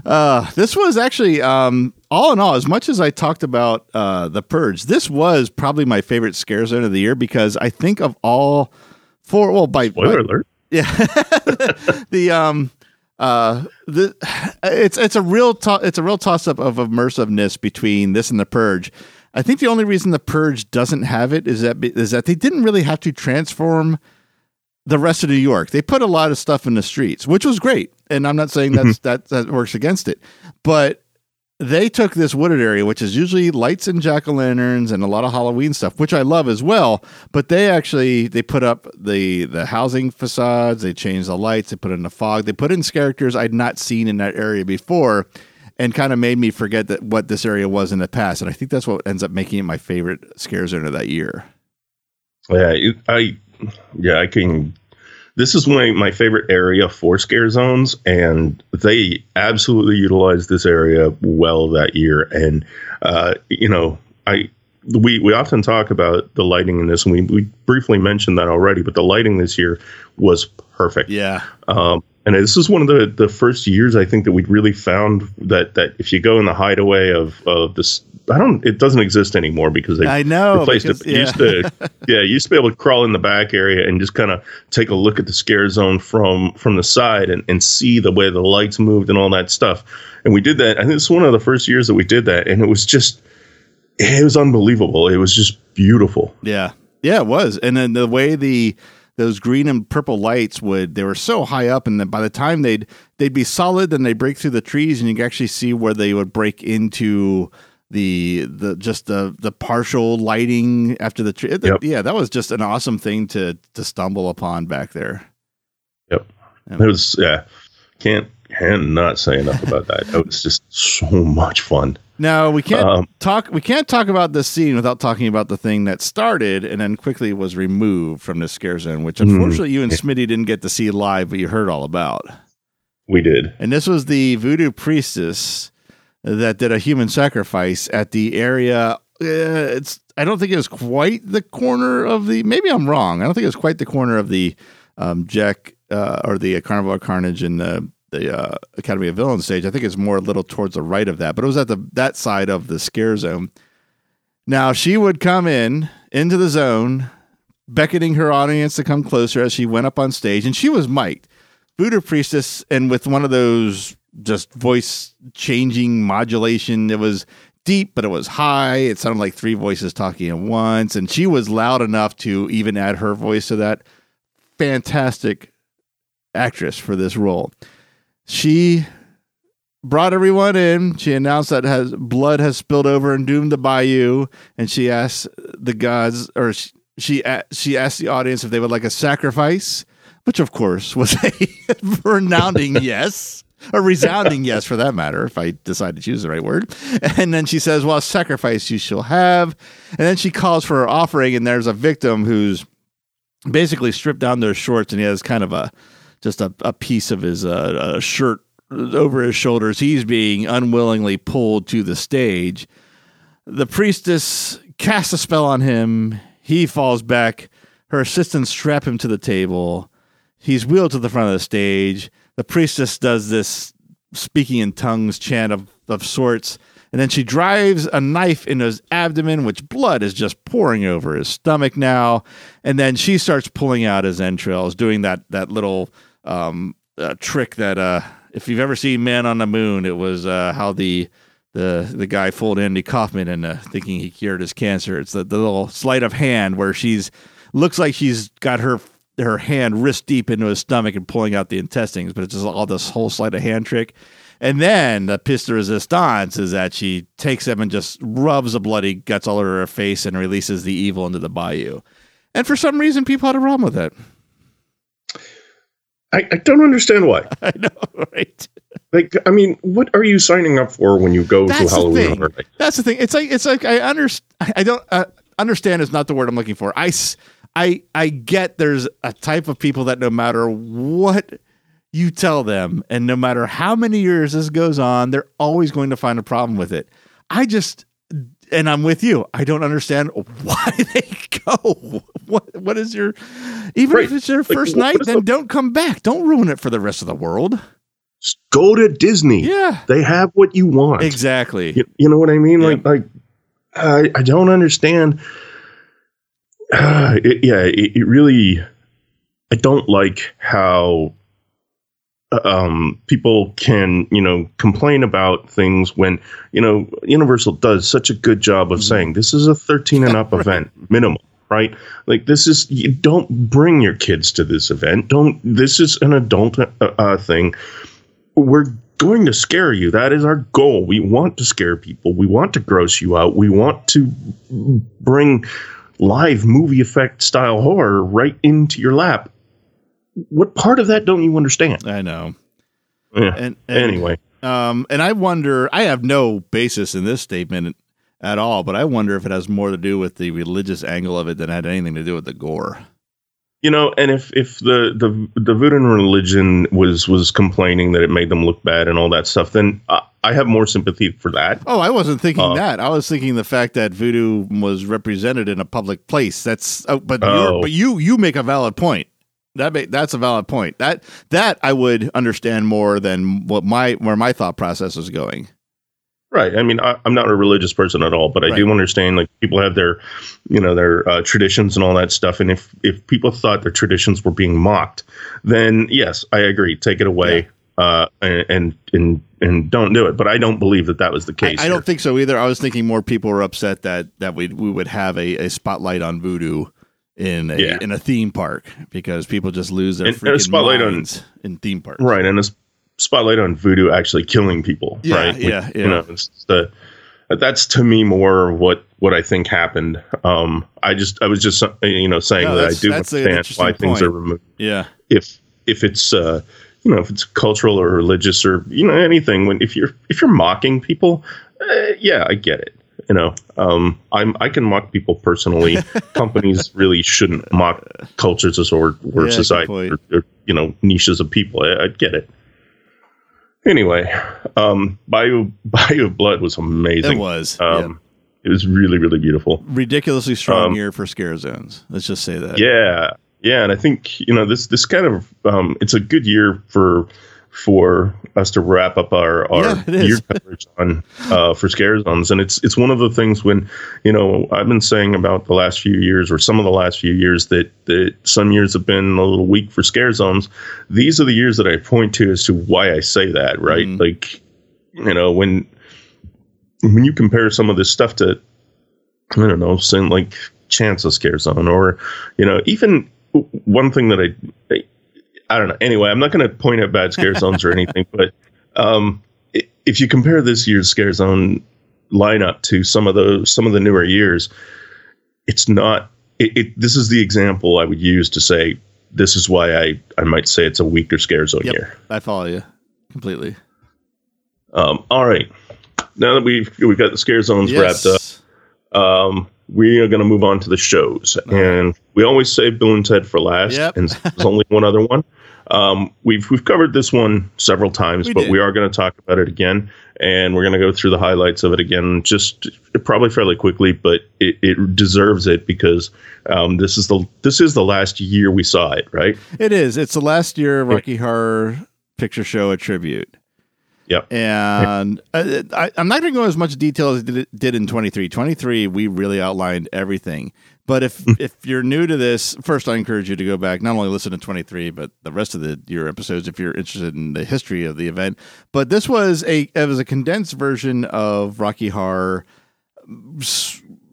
Uh, this was actually, um, all in all, as much as I talked about uh, the Purge, this was probably my favorite scare zone of the year because I think of all four. Well, by, Spoiler by alert! Yeah, [LAUGHS] the um uh the [SIGHS] it's it's a real to- it's a real toss up of immersiveness between this and the purge i think the only reason the purge doesn't have it is that is that they didn't really have to transform the rest of new york. They put a lot of stuff in the streets which was great. And i'm not saying that's mm-hmm. that that works against it. But they took this wooded area, which is usually lights and jack o' lanterns and a lot of Halloween stuff, which I love as well. But they actually they put up the the housing facades, they changed the lights, they put in the fog, they put in characters I'd not seen in that area before, and kind of made me forget that what this area was in the past. And I think that's what ends up making it my favorite scare zone of that year. Yeah, it, I yeah I can. This is my my favorite area for scare zones, and they absolutely utilized this area well that year. And uh, you know, I we we often talk about the lighting in this, and we we briefly mentioned that already. But the lighting this year was perfect. Yeah, Um, and this is one of the, the first years I think that we'd really found that, that if you go in the hideaway of, of this, I don't, it doesn't exist anymore because they I know, replaced because- it. You Used to, [LAUGHS] yeah, you used to be able to crawl in the back area and just kind of take a look at the scare zone from, from the side and, and see the way the lights moved and all that stuff. And we did that. I think it's one of the first years that we did that. And it was just, it was unbelievable. It was just beautiful. Yeah. Yeah, it was. And then the way the those green and purple lights would they were so high up and then by the time they'd they'd be solid then they'd break through the trees and you could actually see where they would break into the the just the the partial lighting after the tree. Yep. Yeah, that was just an awesome thing to to stumble upon back there. Yep. It was yeah. Can't cannot say enough about that. It was just so much fun. Now we can't Um, talk. We can't talk about this scene without talking about the thing that started and then quickly was removed from the scare zone, which Hmm. unfortunately you and Smitty didn't get to see live, but you heard all about. We did. And this was the voodoo priestess that did a human sacrifice at the area. Uh, it's I don't think it was quite the corner of the. Maybe I'm wrong. I don't think it was quite the corner of the um, Jack uh, or the Carnival of Carnage in the the uh, Academy of Villains stage. I think it's more a little towards the right of that, but it was at the that side of the scare zone. Now she would come in into the zone, beckoning her audience to come closer as she went up on stage, and she was mic'd voodoo priestess and with one of those just voice changing modulation it was deep but it was high it sounded like three voices talking at once and she was loud enough to even add her voice to that fantastic actress for this role she brought everyone in she announced that has blood has spilled over and doomed the bayou and she asked the gods or she she, she asked the audience if they would like a sacrifice which of course was a [LAUGHS] resounding [LAUGHS] yes, a resounding yes for that matter, if I decide to choose the right word. And then she says, Well, sacrifice you shall have. And then she calls for her offering, and there's a victim who's basically stripped down their shorts, and he has kind of a just a, a piece of his uh, shirt over his shoulders. He's being unwillingly pulled to the stage. The priestess casts a spell on him. He falls back. Her assistants strap him to the table. He's wheeled to the front of the stage. The priestess does this speaking in tongues chant of, of sorts. And then she drives a knife into his abdomen, which blood is just pouring over his stomach now. And then she starts pulling out his entrails, doing that that little um, trick that uh, if you've ever seen Man on the Moon, it was uh, how the the the guy fooled Andy Kaufman into thinking he cured his cancer. It's the, the little sleight of hand where she's looks like she's got her her hand wrist deep into his stomach and pulling out the intestines, but it's just all this whole sleight of hand trick. And then the piece de resistance is that she takes him and just rubs the bloody guts all over her face and releases the evil into the bayou. And for some reason, people had a problem with it. I, I don't understand why. [LAUGHS] I know, right? Like, I mean, what are you signing up for when you go That's to Halloween Night? That's the thing. It's like it's like I understand. I don't uh, understand is not the word I'm looking for. I I I get there's a type of people that no matter what you tell them, and no matter how many years this goes on, they're always going to find a problem with it. I just and I'm with you. I don't understand why [LAUGHS] they go. What what is your even Right. if it's your Like, first night, then the- don't come back. Don't ruin it for the rest of the world. Just go to Disney. Yeah. They have what you want. Exactly. You, you know what I mean? Yeah. Like, like I, I don't understand. Uh, [SIGHS] it, yeah, it, it really. I don't like how um, people can, you know, complain about things when you know Universal does such a good job of saying this is a 13 and up [LAUGHS] event minimum. Right, like this is you don't bring your kids to this event. Don't this is an adult uh, uh, thing we're going to scare you. That is our goal. We want to scare people. We want to gross you out. We want to bring live movie effect style horror right into your lap. What part of that don't you understand? I know. Yeah. And, and anyway, Um, and I wonder, I have no basis in this statement at all, but I wonder if it has more to do with the religious angle of it than it had anything to do with the gore. you know, and if if the the the voodoo religion was was complaining that it made them look bad and all that stuff, then I, I have more sympathy for that. Oh, I wasn't thinking Uh, that. I was thinking the fact that voodoo was represented in a public place. That's, oh, but you're, Oh. but you you make a valid point. That make, that's a valid point. That that I would understand more than what my where my thought process is going. Right. I mean, I, I'm not a religious person at all, but I do understand like people have their, you know, their uh, traditions and all that stuff. And if if people thought their traditions were being mocked, then yes, I agree. Take it away. Uh, and, and and don't do it. But I don't believe that that was the case. I here. don't think so either. I was thinking more people were upset that that we we would have a, a spotlight on voodoo in a Yeah. in a theme park because people just lose their And- and freaking spotlight on- minds in theme parks. right, and a spotlight on voodoo actually killing people. Yeah, right. yeah, Which, yeah. You know, the that's to me more what what I think happened. Um, I just I was just uh, you know saying No, that I do understand why things are removed. Yeah. if if it's uh you know if it's cultural or religious or you know anything when if you're if you're mocking people uh, yeah i get it you know um i'm i can mock people personally [LAUGHS] companies really shouldn't mock cultures or or Yeah, society or, or, you know niches of people I, I get it anyway um bayou bayou of blood was amazing It was. um it was really really beautiful. Ridiculously strong um, year for scare zones. Let's just say that. yeah, yeah, and I think you know this this kind of um, it's a good year for for us to wrap up our our Yeah, year coverage on uh, for scare zones, and it's it's one of the things when you know I've been saying about the last few years or some of the last few years that that some years have been a little weak for scare zones. These are the years that I point to as to why I say that, right? Mhm. Like you know when when you compare some of this stuff to I don't know, saying like Chance of Scare Zone, or you know, even one thing that I, I, I don't know. Anyway, I'm not going to point at bad scare zones or anything, [LAUGHS] but um, if you compare this year's Scare Zone lineup to some of those some of the newer years, it's not. It, it this is the example I would use to say this is why I I might say it's a weaker Scare Zone Yep. year. I follow you completely. Um, all right, now that we've we've got the Scare Zones wrapped up. um, we are going to move on to the shows. And we always save Bill and Ted for last, Yep. and there's only one other one. [LAUGHS] Um, we've we've covered this one several times, We but did. we are going to talk about it again, and we're going to go through the highlights of it again, just probably fairly quickly, but it, it deserves it because um, this is the this is the last year we saw it, right? It is. It's the last year of Rocky Horror Picture Show a tribute. Yep. And uh, I, I'm not going to go as much detail as it did, did in 23. 23, we really outlined everything. But if [LAUGHS] if you're new to this, first I encourage you to go back, not only listen to 23, but the rest of the your episodes if you're interested in the history of the event. But this was a it was a condensed version of Rocky Horror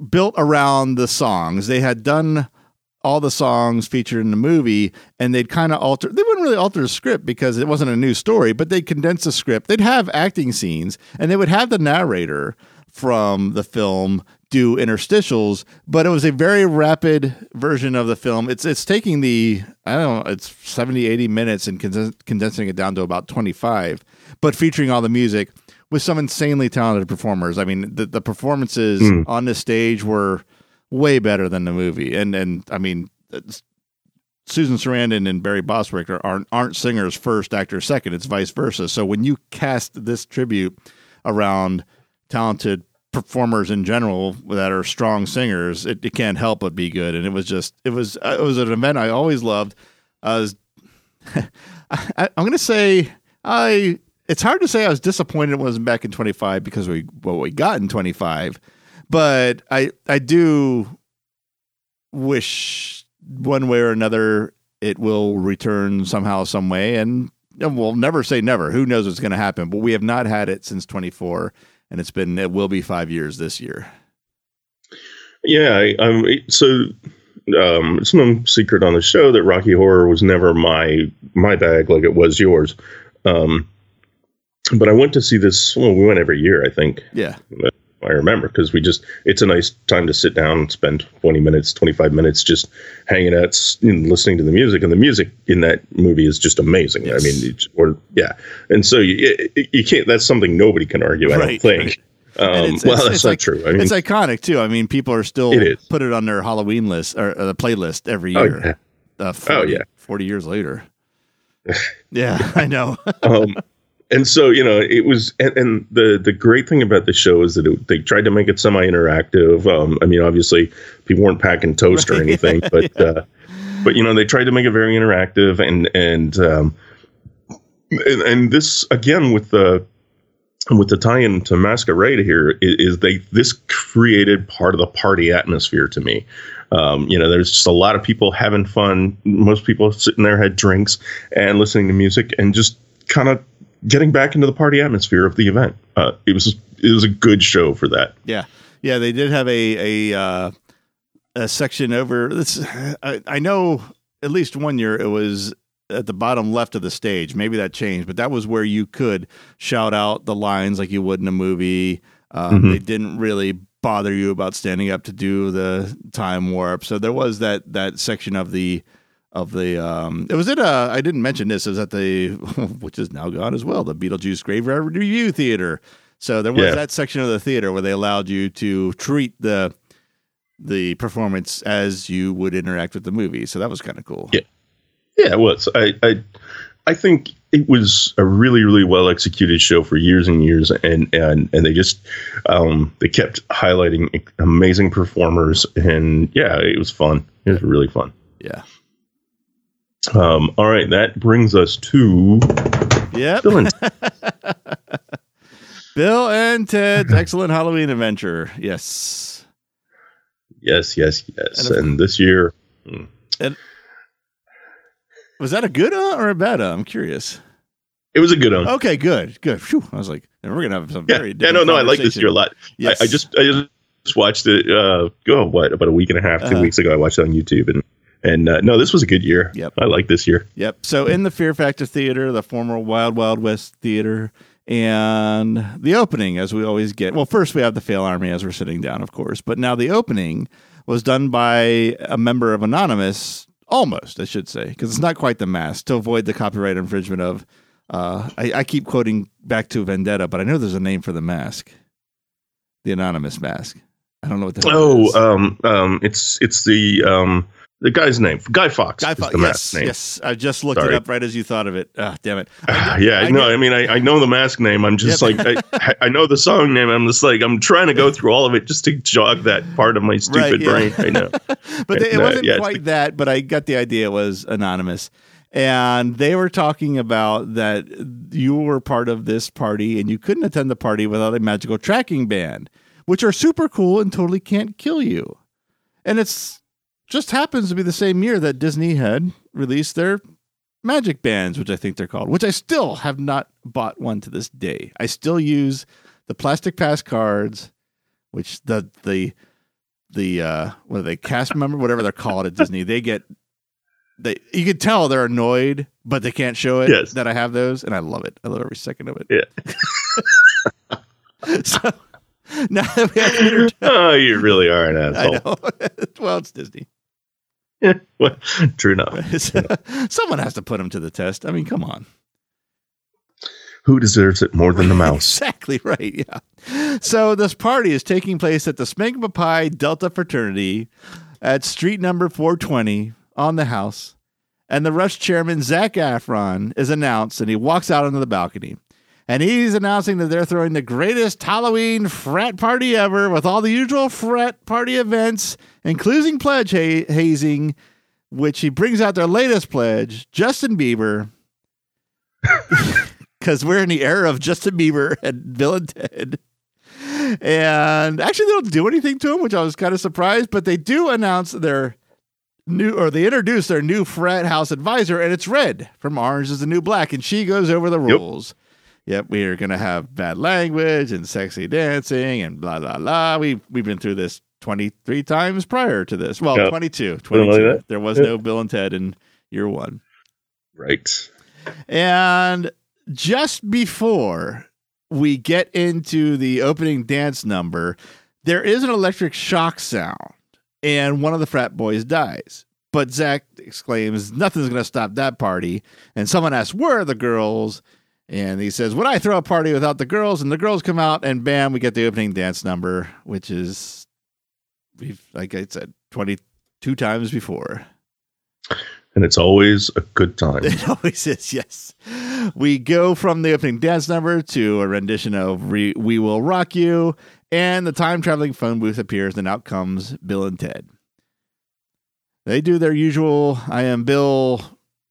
built around the songs. They had done all the songs featured in the movie and they'd kind of alter they wouldn't really alter the script because it wasn't a new story but they'd condense the script they'd have acting scenes and they would have the narrator from the film do interstitials but it was a very rapid version of the film it's it's taking the i don't know it's 70 80 minutes and condensing it down to about 25 but featuring all the music with some insanely talented performers i mean the, the performances hmm. on this stage were way better than the movie. And and I mean, Susan Sarandon and Barry Bostwick are, aren't aren't singers first, actors second. It's vice versa. So when you cast this tribute around talented performers in general that are strong singers, it, it can't help but be good. And it was just it was uh, it was an event I always loved. I was [LAUGHS] I, I'm going to say I. It's hard to say I was disappointed it wasn't back in 25 because we what we got in 25 but I I do wish one way or another it will return somehow, some way, and and we'll never say never. Who knows what's going to happen? But we have not had it since 24, and it's been it will be five years this year. Yeah, I, um, so um, it's no secret on the show that Rocky Horror was never my my bag like it was yours. Um, but I went to see this. Well, we went every year, I think. Yeah, I remember because we just it's a nice time to sit down and spend 20 minutes, 25 minutes just hanging out, and listening to the music. And the music in that movie is just amazing. Yes. I mean, it's, or yeah. And so you, you can't. That's something nobody can argue. I Right, don't think. Um, it's- well, it's- that's it's not like- true. I mean, it's iconic too. I mean, people are still It put it on their Halloween list or uh, the playlist every Oh, year. Uh, 40, Oh, yeah. 40 years later. [LAUGHS] yeah, [LAUGHS] I know. um, and so you know it was and, and the the great thing about the show is that it, they tried to make it semi-interactive. Um, i mean obviously people weren't packing toast or anything [LAUGHS] but uh, but you know they tried to make it very interactive and and um, and, and this again with the with the tie-in to masquerade here is, is they this created part of the party atmosphere to me. Um, you know there's just a lot of people having fun most people sitting there had drinks and listening to music and just kind of getting back into the party atmosphere of the event uh, it was it was a good show for that Yeah, yeah, they did have a a uh, a section over. This I, I know at least one year it was at the bottom left of the stage. Maybe that changed, but that was where you could shout out the lines like you would in a movie. Um, Mhm. They didn't really bother you about standing up to do the time warp. So there was that that section of the of the um it was at uh I didn't mention this it was at the [LAUGHS] which is now gone as well the Beetlejuice Graveyard Revue Theater so there was Yeah. that section of the theater where they allowed you to treat the the performance as you would interact with the movie so that was kind of cool Yeah. Yeah, it was. I, I, I think it was a really, really well executed show for years and years, and and and they just, um, they kept highlighting amazing performers, and yeah, it was fun. It was really fun. yeah Um, all right, that brings us to yep Bill and [LAUGHS] Bill and Ted's [LAUGHS] excellent Halloween adventure yes yes, yes, yes, And and this year, was that a good uh, or a bad uh? I'm curious it was a good one. okay good good Phew. I was like and we're gonna have some yeah, very yeah, no, no, I like this year a lot. yes I, I just, I just watched it. Uh, go what about a week and a half, 2 Uh-huh. weeks ago? I watched it on YouTube, and and uh, no, this was a good year. Yep. I like this year. Yep. So in the Fear Factor Theater, the former Wild Wild West Theater, and the opening, as we always get. Well, first we have the FailArmy as we're sitting down, of course, but now the opening was done by a member of Anonymous, almost, I should say, because it's not quite the mask to avoid the copyright infringement of. Uh, I, I keep quoting back to Vendetta, but I know there's a name for the mask, the Anonymous mask. I don't know what the Oh, um, um, it's it's the um the guy's name, Guy Fawkes. Guy is the Yes, mask name. yes. I just looked Sorry. it up right as you thought of it. Ah, damn it. I- [SIGHS] yeah, I no, I mean, I, I know the mask name. I'm just Yep. like, I, I know the song name. I'm just like, I'm trying to go through all of it just to jog that part of my [LAUGHS] stupid yeah. brain. I know. [LAUGHS] but they, it uh, wasn't yeah, it's quite that. But I got the idea it was anonymous, and they were talking about that you were part of this party and you couldn't attend the party without a magical tracking band, which are super cool and totally can't kill you. And it's just happens to be the same year that Disney had released their magic bands, which I think they're called, which I still have not bought one to this day. I still use the plastic pass cards, which the the the uh what are they cast member whatever they're called at Disney. They get they you can tell they're annoyed, but they can't show it Yes. that I have those, and I love it. I love every second of it. Yeah. [LAUGHS] so [LAUGHS] now that we have to inter- [LAUGHS] Oh, you really are an I asshole. well, it's Disney. [LAUGHS] Well, True enough. [LAUGHS] Someone has to put him to the test. I mean, come on. Who deserves it more than the [LAUGHS] mouse? Exactly right. Yeah. So this party is taking place at the Smegma Pi Delta fraternity at street number 420 on the house. And the Rush chairman, Zac Efron, is announced and he walks out onto the balcony. And he's announcing that they're throwing the greatest Halloween frat party ever with all the usual frat party events, including pledge ha- hazing, which he brings out their latest pledge, Justin Bieber. [LAUGHS] Because we're in the era of Justin Bieber and Bill and Ted. And actually, they don't do anything to him, which I was kind of surprised, but they do announce their new, or they introduce their new frat house advisor, and it's Red from Orange is the New Black, and she goes over the Yep. rules. Yep, we are going to have bad language and sexy dancing and blah, blah, blah. We, we've been through this 23 times prior to this. Well, Yep. 22. 22. like. There was Yep. no Bill and Ted in year one. Right. And just before we get into the opening dance number, there is an electric shock sound, and one of the frat boys dies. But Zac exclaims, Nothing's going to stop that party. And someone asks, Where are the girls? And he says, Would I throw a party without the girls? And the girls come out, and bam, we get the opening dance number, which is, we've, like I said, 22 times before. And it's always a good time. [LAUGHS] It always is, yes. We go from the opening dance number to a rendition of Re- We Will Rock You, and the time traveling phone booth appears, and out comes Bill and Ted. They do their usual I am Bill.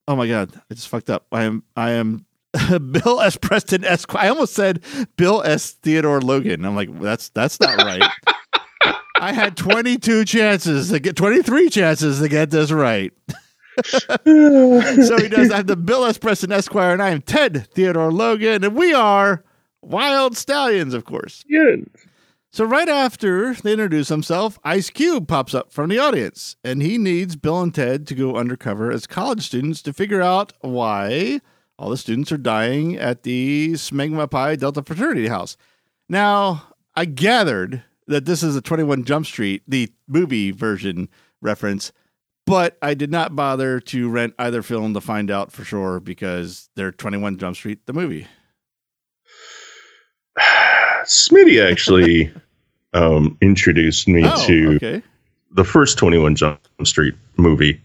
Oh my God, I just fucked up. I am, I am. [LAUGHS] Bill S. Preston Esquire. I almost said Bill S. Theodore Logan. I'm like, that's that's not right. I had 22 chances to get 23 chances to get this right [LAUGHS] so he does. I'm the Bill S. Preston Esquire, and I am Ted Theodore Logan, and we are Wyld Stallyns, of course. yeah. So right after they introduce himself, Ice Cube pops up from the audience, and he needs Bill and Ted to go undercover as college students to figure out why all the students are dying at the Smegma Pi Delta fraternity house. Now, I gathered that this is a 21 Jump Street, the movie version reference, but I did not bother to rent either film to find out for sure because they're 21 Jump Street, the movie. Smitty actually [LAUGHS] um, introduced me Oh, to okay. the first 21 Jump Street movie.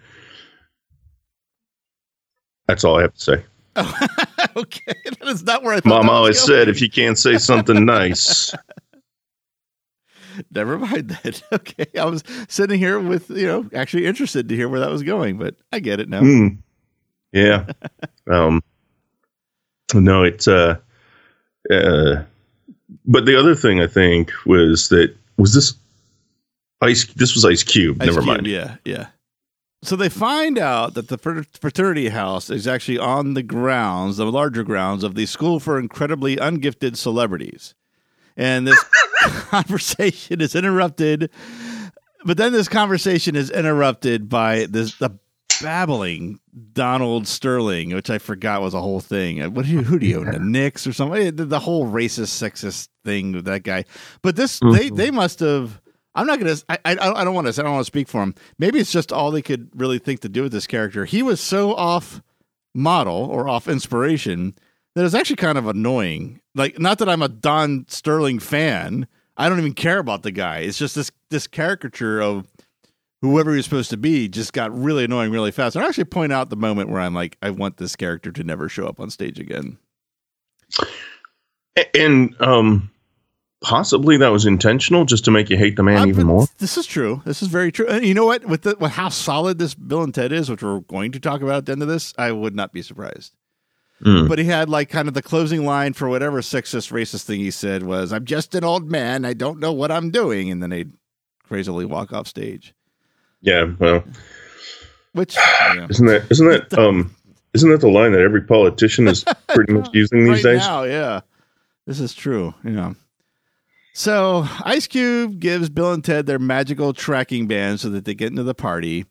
That's all I have to say. [LAUGHS] okay, that is not where I thought. Mom always said if you can't say something nice, [LAUGHS] Never mind that. [LAUGHS] Okay, I was sitting here with you know actually interested to hear where that was going, but I get it now. Hmm. yeah. um, no, it's uh, uh, but the other thing I think was that was this ice. This was Ice Cube. Ice Never Cube, mind. Yeah, yeah. So they find out that the fraternity house is actually on the grounds, the larger grounds of the School for Incredibly Ungifted Celebrities. And this [LAUGHS] conversation is interrupted. But then this conversation is interrupted by this the babbling Donald Sterling, which I forgot was a whole thing. Uh, What do you, who do you own? The Knicks or something? The, the whole racist, sexist thing with that guy. But this, they they must have. I'm not gonna. I I, I don't want to. I don't want to speak for him. Maybe it's just all they could really think to do with this character. He was so off model or off inspiration that it's actually kind of annoying. Like, not that I'm a Don Sterling fan. I don't even care about the guy. It's just this this caricature of whoever he's supposed to be just got really annoying really fast. And I actually point out the moment where I'm like, I want this character to never show up on stage again. And um, possibly that was intentional, just to make you hate the man I've even been- more. This is true. This is very true. And you know what? With the with how solid this Bill and Ted is, which we're going to talk about at the end of this, I would not be surprised. Mm. But he had like kind of the closing line for whatever sexist, racist thing he said was, "I'm just an old man. I don't know what I'm doing," and then they'd crazily walk off stage. Yeah, well, Which yeah. isn't that isn't that [LAUGHS] um isn't that the line that every politician is [LAUGHS] pretty much using these right days? now, yeah, this is true. Yeah. So Ice Cube gives Bill and Ted their magical tracking band so that they get into the party.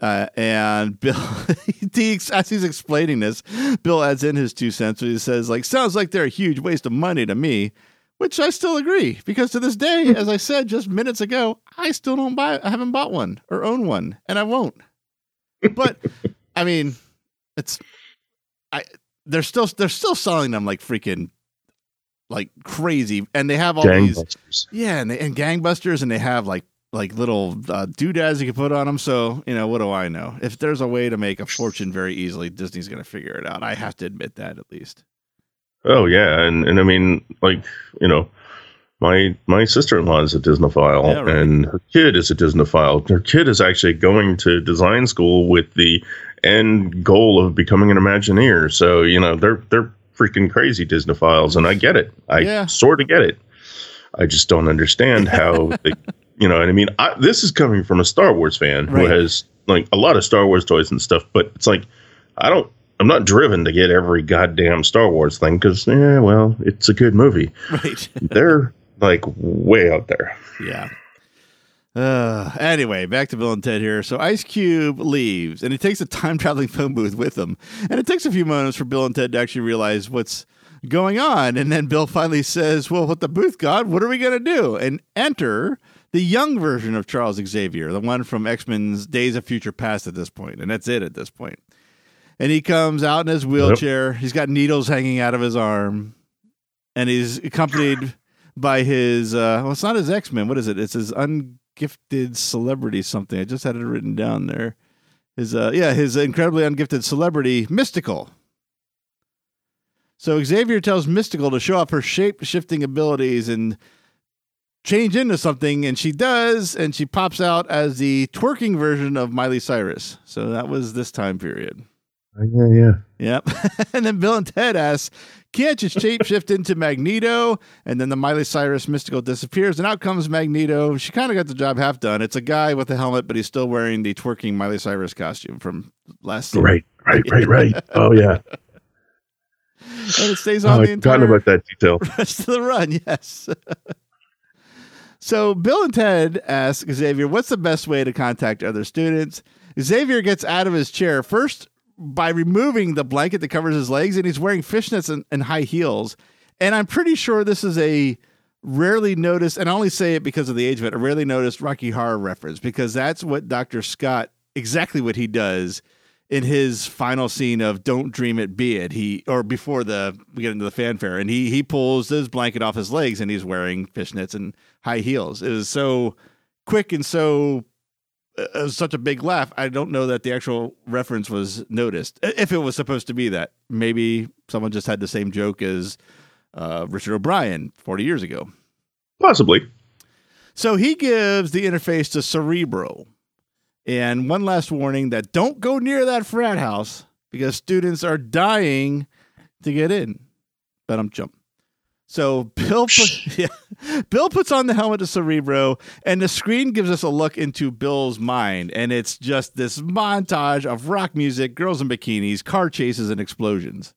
Uh, and [LAUGHS] Bill, [LAUGHS] he, as he's explaining this, Bill adds in his two cents. He says, "Like, sounds like they're a huge waste of money to me," which I still agree because to this day, as I said just minutes ago, I still don't buy. I haven't bought one or own one, and I won't. But [LAUGHS] I mean, it's I they're still they're still selling them like freaking like crazy, and they have all these yeah, and they, and gangbusters, and they have like like little uh, doodads you can put on them. So you know, what do I know? If there's a way to make a fortune very easily, Disney's going to figure it out. I have to admit that at least. Oh yeah, and and I mean, like you know, my my sister in law is a Disneyphile, Yeah, right. and her kid is a Disneyphile. Her kid is actually going to design school with the end goal of becoming an Imagineer. So you know, they're they're freaking crazy Disneyphiles, and I get it. I Yeah. sort of get it. I just don't understand how [LAUGHS] they, you know. And I mean, I, this is coming from a Star Wars fan who has like a lot of Star Wars toys and stuff. But it's like, I don't. I'm not driven to get every goddamn Star Wars thing because, yeah, well, it's a good movie. Right. [LAUGHS] They're like way out there. Yeah. Uh, anyway, back to Bill and Ted here. So Ice Cube leaves, and he takes a time traveling phone booth with him. And it takes a few moments for Bill and Ted to actually realize what's going on. And then Bill finally says, "Well, what the booth got? What are we gonna do?" And enter the young version of Charles Xavier, the one from X Men's Days of Future Past. At this point. and that's it at this point. And he comes out in his wheelchair. He's got needles hanging out of his arm, and he's accompanied by his uh well it's not his x-men what is it it's his ungifted celebrity something. I just had it written down there. His uh yeah his incredibly ungifted celebrity Mystique. So xavier tells Mystique to show off her shape shifting abilities and change into something and she does and she pops out as the twerking version of miley cyrus. So that was this time period. Yeah, yeah. Yep. [LAUGHS] and then Bill and Ted ask, can't you shapeshift into Magneto? And then the Miley Cyrus Mystique disappears, and out comes Magneto. She kind of got the job half done. It's a guy with a helmet, but he's still wearing the twerking Miley Cyrus costume from last season. Right, right, right, right. [LAUGHS] Oh yeah. And it stays Oh, on I the entire about that detail. [LAUGHS] rest of the run, yes. [LAUGHS] so Bill and Ted ask Xavier, what's the best way to contact other students? Xavier gets out of his chair first by removing the blanket that covers his legs, and he's wearing fishnets and, and high heels. And I'm pretty sure this is a rarely noticed, and I only say it because of the age of it, a rarely noticed Rocky Horror reference, because that's what Dr. Scott, exactly what he does in his final scene of "Don't Dream It, Be It." He or before the we get into the fanfare, and he he pulls his blanket off his legs, and he's wearing fishnets and high heels. It was so quick and so uh, such a big laugh. I don't know that the actual reference was noticed. If it was supposed to be that, maybe someone just had the same joke as uh, Richard O'Brien forty years ago. Possibly. So he gives the interface to Cerebro. And one last warning that don't go near that frat house because students are dying to get in. But I'm jump. So Bill put, [LAUGHS] yeah, Bill puts on the helmet to Cerebro, and the screen gives us a look into Bill's mind. And it's just this montage of rock music, girls in bikinis, car chases, and explosions.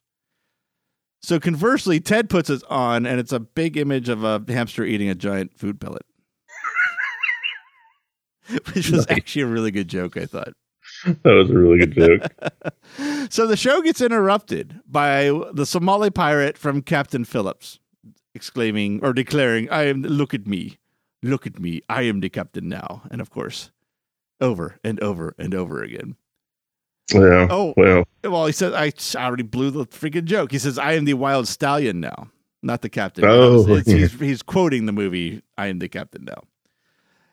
So conversely, Ted puts it on, and it's a big image of a hamster eating a giant food pellet, [LAUGHS] which was actually a really good joke, I thought. That was a really good joke. [LAUGHS] So the show gets interrupted by the Somali pirate from Captain Phillips, exclaiming or declaring, "I am. Look at me, look at me. I am the captain now." And of course, over and over and over again. Yeah. Oh. Well, Well, he says, "I already blew the freaking joke." He says, "I am the Wyld Stallyn now, not the captain." Oh, yeah. he's, he's quoting the movie "I am the captain now."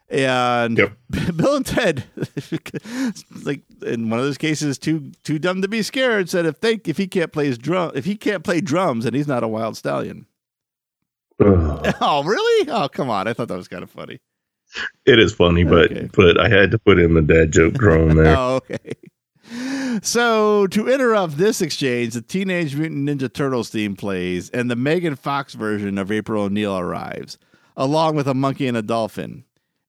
And Yep. [LAUGHS] Bill and Ted, [LAUGHS] like in one of those cases, too too dumb to be scared, said if they if he can't play his drum if he can't play drums, and he's not a Wyld Stallyn. [LAUGHS] Oh, really? Oh, come on! I thought that was kind of funny. it is funny, but Okay. but I had to put in the dad joke drone [LAUGHS] there. Oh, okay. So to interrupt this exchange, the Teenage Mutant Ninja Turtles theme plays, and the Megan Fox version of April O'Neil arrives, along with a monkey and a dolphin.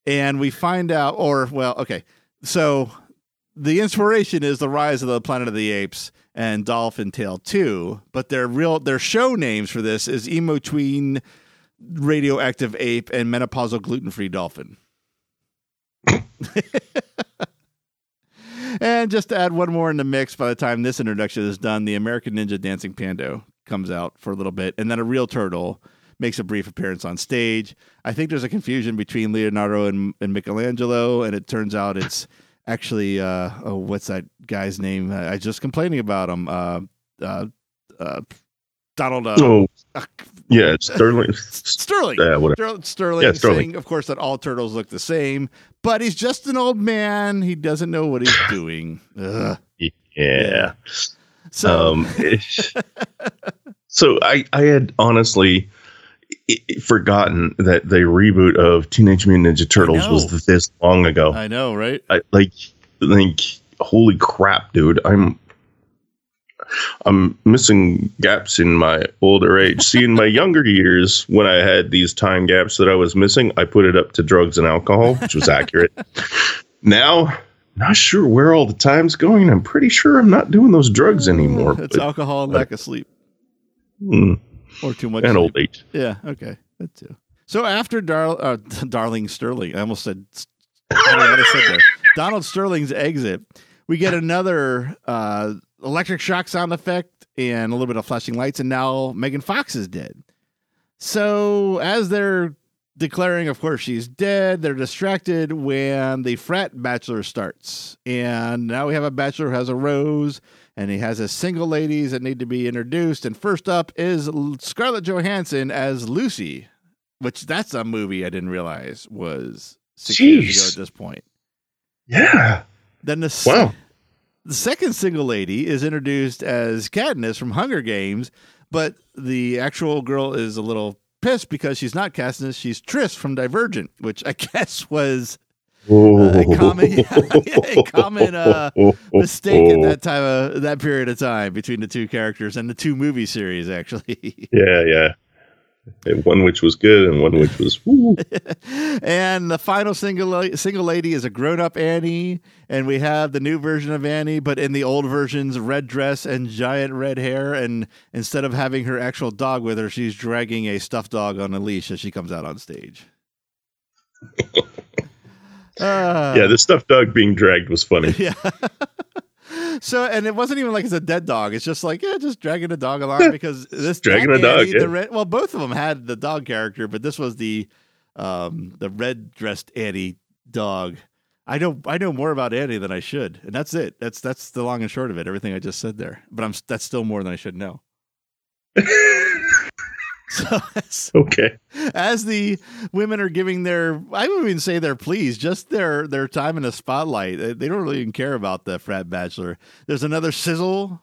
And we find out, or well, okay. so the inspiration is the rise of the Planet of the Apes and Dolphin Tale 2, but their real their show names for this is Emo Tween, Radioactive Ape, and Menopausal Gluten Free Dolphin. [LAUGHS] and just to add one more in the mix, by the time this introduction is done, the American Ninja Dancing Pando comes out for a little bit, and then a real turtle makes a brief appearance on stage. I think there's a confusion between Leonardo and, and Michelangelo, and it turns out it's actually uh, oh, what's that guy's name? I was just complaining about him. Uh, uh, uh, Donald. Uh, Oh, uh, yeah, Sterling. [LAUGHS] Sterling. Yeah, whatever. Ster- Sterling, Yeah, Sterling. saying, of course, that all turtles look the same, but he's just an old man. He doesn't know what he's [LAUGHS] doing. Ugh. Yeah. So, Um, [LAUGHS] so I, I had honestly forgotten that the reboot of Teenage Mutant Ninja Turtles was this long ago. I know, right? I like like holy crap, dude. I'm I'm missing gaps in my older age. See, in my [LAUGHS] younger years, when I had these time gaps that I was missing, I put it up to drugs and alcohol, which was accurate. [LAUGHS] now, not sure where all the time's going. I'm pretty sure I'm not doing those drugs anymore. It's but- alcohol and lack of sleep mm, or too much and sleep. old age. Yeah, okay, that too. So after Dar- uh, [LAUGHS] Darling Sterling, I almost said, I don't know what I said there. [LAUGHS] Donald Sterling's exit, we get another uh, electric shock sound effect and a little bit of flashing lights, and now Megan Fox is dead. So as they're declaring, of course, she's dead, they're distracted when the frat bachelor starts, and now we have a bachelor who has a rose and he has his single ladies that need to be introduced. And first up is Scarlett Johansson as Lucy, which that's a movie I didn't realize was six years ago at this point. Yeah. Then the Wow. the second single lady is introduced as Katniss from Hunger Games, but the actual girl is a little pissed because she's not Katniss, she's Tris from Divergent, which I [LAUGHS] guess was Uh, a common, [LAUGHS] a common uh, mistake at that time of that period of time between the two characters and the two movie series actually. [LAUGHS] Yeah, yeah. And One which was good and one which was [LAUGHS] and the final single uh, single lady is a grown-up annie and we have the new version of annie but in the old versions red dress and giant red hair and instead of having her actual dog with her she's dragging a stuffed dog on a leash as she comes out on stage Uh, yeah, the stuffed dog being dragged was funny. [LAUGHS] Yeah. [LAUGHS] so, and it wasn't even like it's a dead dog. It's just like, yeah, just dragging a dog along [LAUGHS] because this Dragging a dog, Annie, yeah. red, well, both of them had the dog character, but this was the um the red dressed Annie dog. I know I know more about Annie than I should, and that's it. That's that's the long and short of it. Everything I just said there, but I'm that's still more than I should know. [LAUGHS] so, as, Okay. as the women are giving their I wouldn't even say their pleas, just their their time in the spotlight. They don't really even care about the frat bachelor. There's another sizzle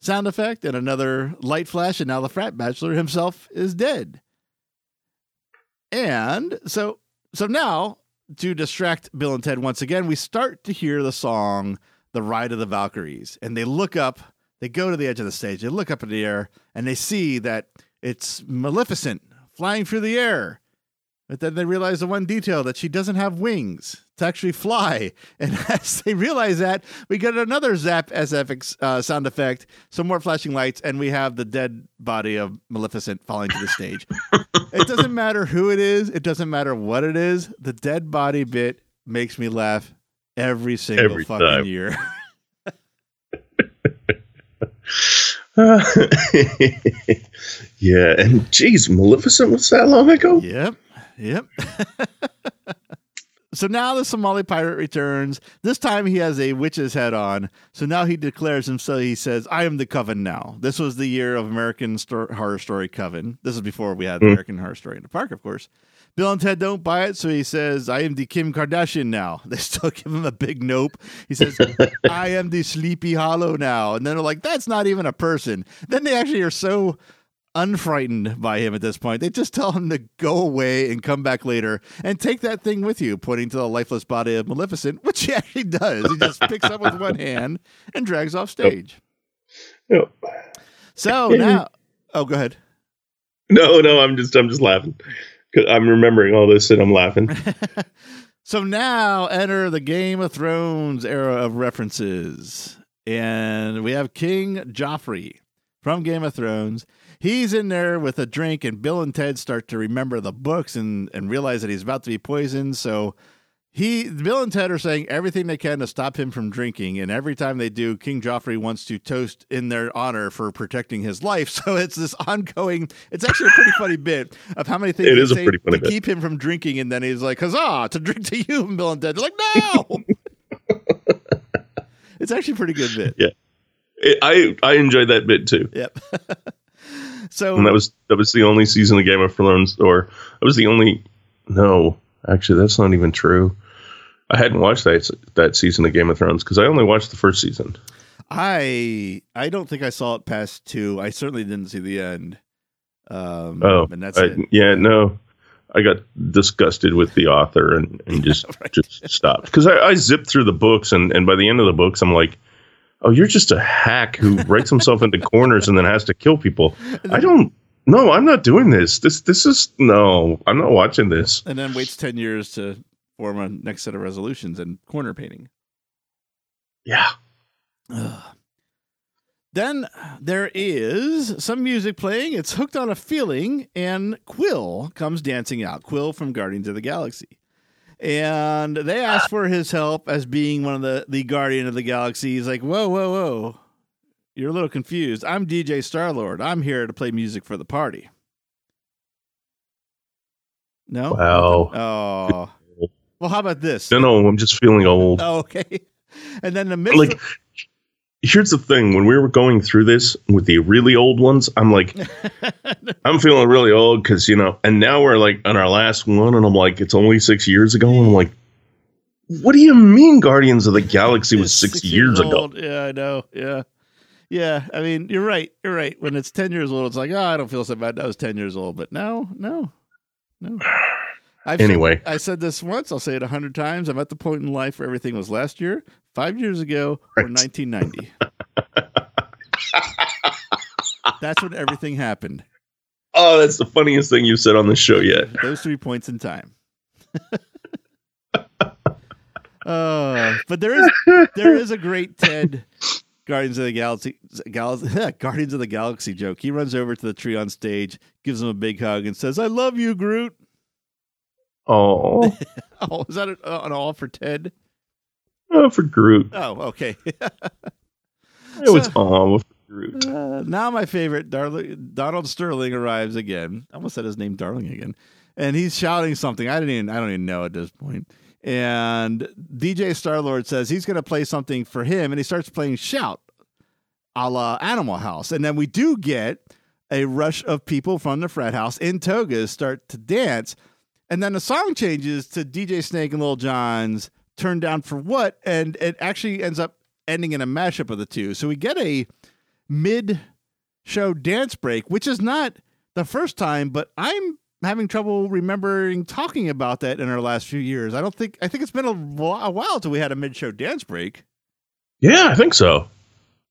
sound effect and another light flash, and now the frat bachelor himself is dead. And so so now to distract Bill and Ted once again, we start to hear the song The Ride of the Valkyries. And they look up, they go to the edge of the stage, they look up in the air, and they see that it's Maleficent flying through the air. But then they realize the one detail that she doesn't have wings to actually fly. [LAUGHS] And as they realize that, we get another Zap SFX uh, sound effect, some more flashing lights, and we have the dead body of Maleficent falling to the stage. it doesn't [LAUGHS] matter who it is, it doesn't matter what it is. The dead body bit makes me laugh every single Every fucking time. year. [LAUGHS] [LAUGHS] yeah, and geez, Maleficent was that long ago? Yep. Yep. [LAUGHS] so now the Somali pirate returns. This time he has a witch's head on. So now he declares himself. He says, I am the Coven now. This was the year of American Horror Story Coven. This is before we had Hmm. American Horror Story in the park, of course. Bill and Ted don't buy it, so he says, I am the Kim Kardashian now. [LAUGHS] They still give him a big nope. He says, [LAUGHS] I am the Sleepy Hollow now. And then they're like, that's not even a person. Then they actually are so unfrightened by him at this point. They just tell him to go away and come back later and take that thing with you, pointing to the lifeless body of Maleficent, [LAUGHS] which he actually does. He just picks up with one hand and drags off stage. No, So now, oh, go ahead. no, no I'm just I'm just laughing. 'Cause I'm remembering all this and I'm laughing. [LAUGHS] So now enter the Game of Thrones era of references. And we have King Joffrey from Game of Thrones. He's in there with a drink, and Bill and Ted start to remember the books and, and realize that he's about to be poisoned. So he Bill and Ted are saying everything they can to stop him from drinking, and every time they do, King Joffrey wants to toast in their honor for protecting his life. [LAUGHS] So it's this ongoing. It's actually a pretty funny bit of how many things It they a say pretty funny to bit. keep him from drinking, and then he's like, "Huzzah! To drink to you!" And [LAUGHS] Bill and Ted They're like, "No." [LAUGHS] it's actually a pretty good bit. Yeah. It, I I enjoyed that bit too. Yep. so And that was that was the only season of Game of Thrones, or that was the only. No, actually, that's not even true. I hadn't watched that that season of Game of Thrones because I only watched the first season. I I don't think I saw it past two. I certainly didn't see the end. Um, Oh, and that's I, it. yeah, no, I got disgusted with the author and, and [LAUGHS] just right. just stopped because I, I zipped through the books and and by the end of the books I'm like, oh, you're just a hack who writes himself into corners and then has to kill people. I don't. No, I'm not doing this. This this is no. I'm not watching this. And then waits ten years to form a next set of resolutions and corner painting. Yeah. Ugh. Then there is some music playing. It's hooked on a feeling, and Quill comes dancing out. Quill from Guardians of the Galaxy. And they ask for his help as being one of the, the Guardian of the Galaxy. He's like, Whoa, whoa, whoa. You're a little confused. I'm DJ Starlord. I'm here to play music for the party. No? Wow. Oh. Well, how about this? No, no. I'm just feeling old. Oh, okay. [LAUGHS] And then the midst like here's the thing when we were going through this with the really old ones i'm like [LAUGHS] i'm feeling really old because you know and now we're like on our last one and i'm like it's only six years ago and i'm like what do you mean guardians of the galaxy was six, years ago. Yeah, I know. Yeah. Yeah. I mean, you're right. You're right. When it's 10 years old, it's like, oh, I don't feel so bad. That was 10 years old. But no, no, no. I've Anyway. said, I said this once. I'll say it a hundred times. I'm at the point in life where everything was last year, five years ago, or 1990. [LAUGHS] That's when everything happened. oh that's the funniest thing you've said on this show yet Those three points in time. [LAUGHS] uh, but there is there is a great Ted Guardians of the Galaxy Gal- [LAUGHS] Guardians of the Galaxy joke. He runs over to the tree on stage, gives him a big hug, and says, "I love you, Groot." Oh [LAUGHS] Oh, is that an, uh, an all for Ted? oh for groot Oh, okay. [LAUGHS] it was all for groot Uh, now my favorite, Darling, Donald Sterling arrives again. I almost said his name, Darling, again, and he's shouting something. I didn't even, I don't even know at this point. And DJ Starlord says he's going to play something for him, and he starts playing "Shout" a la Animal House, and then we do get a rush of people from the frat house in togas start to dance, and then the song changes to DJ Snake and Lil Jon's "Turn Down for What," and it actually ends up ending in a mashup of the two. So we get a mid show dance break, which is not the first time, but I'm having trouble remembering talking about that in our last few years. I don't think, I think it's been a, a while till we had a mid show dance break. yeah i think so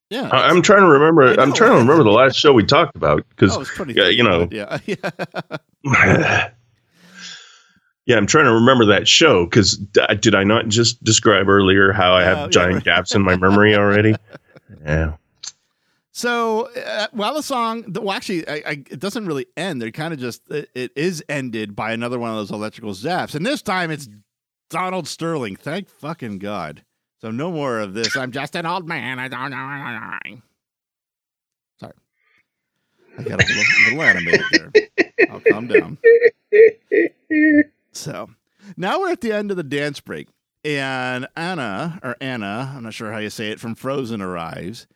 Yeah. I, i'm trying to remember i'm trying to remember the last show we talked about because oh, it's 20. yeah, you know. Yeah. Yeah. [LAUGHS] [SIGHS] [LAUGHS] yeah, I'm trying to remember that show because did I not just describe earlier how I have Oh, giant gaps in my memory already? [LAUGHS] Yeah. So uh, while the song, well, actually, I, I, it doesn't really end. They're kind of just it, it is ended by another one of those electrical zaps, and this time it's Donald Sterling. Thank fucking god. So no more of this. I'm just an old man. I don't know. Sorry, I got a little, little animated there. I'll calm down. [LAUGHS] So now we're at the end of the dance break, and Anna or Anna, I'm not sure how you say it, from Frozen arrives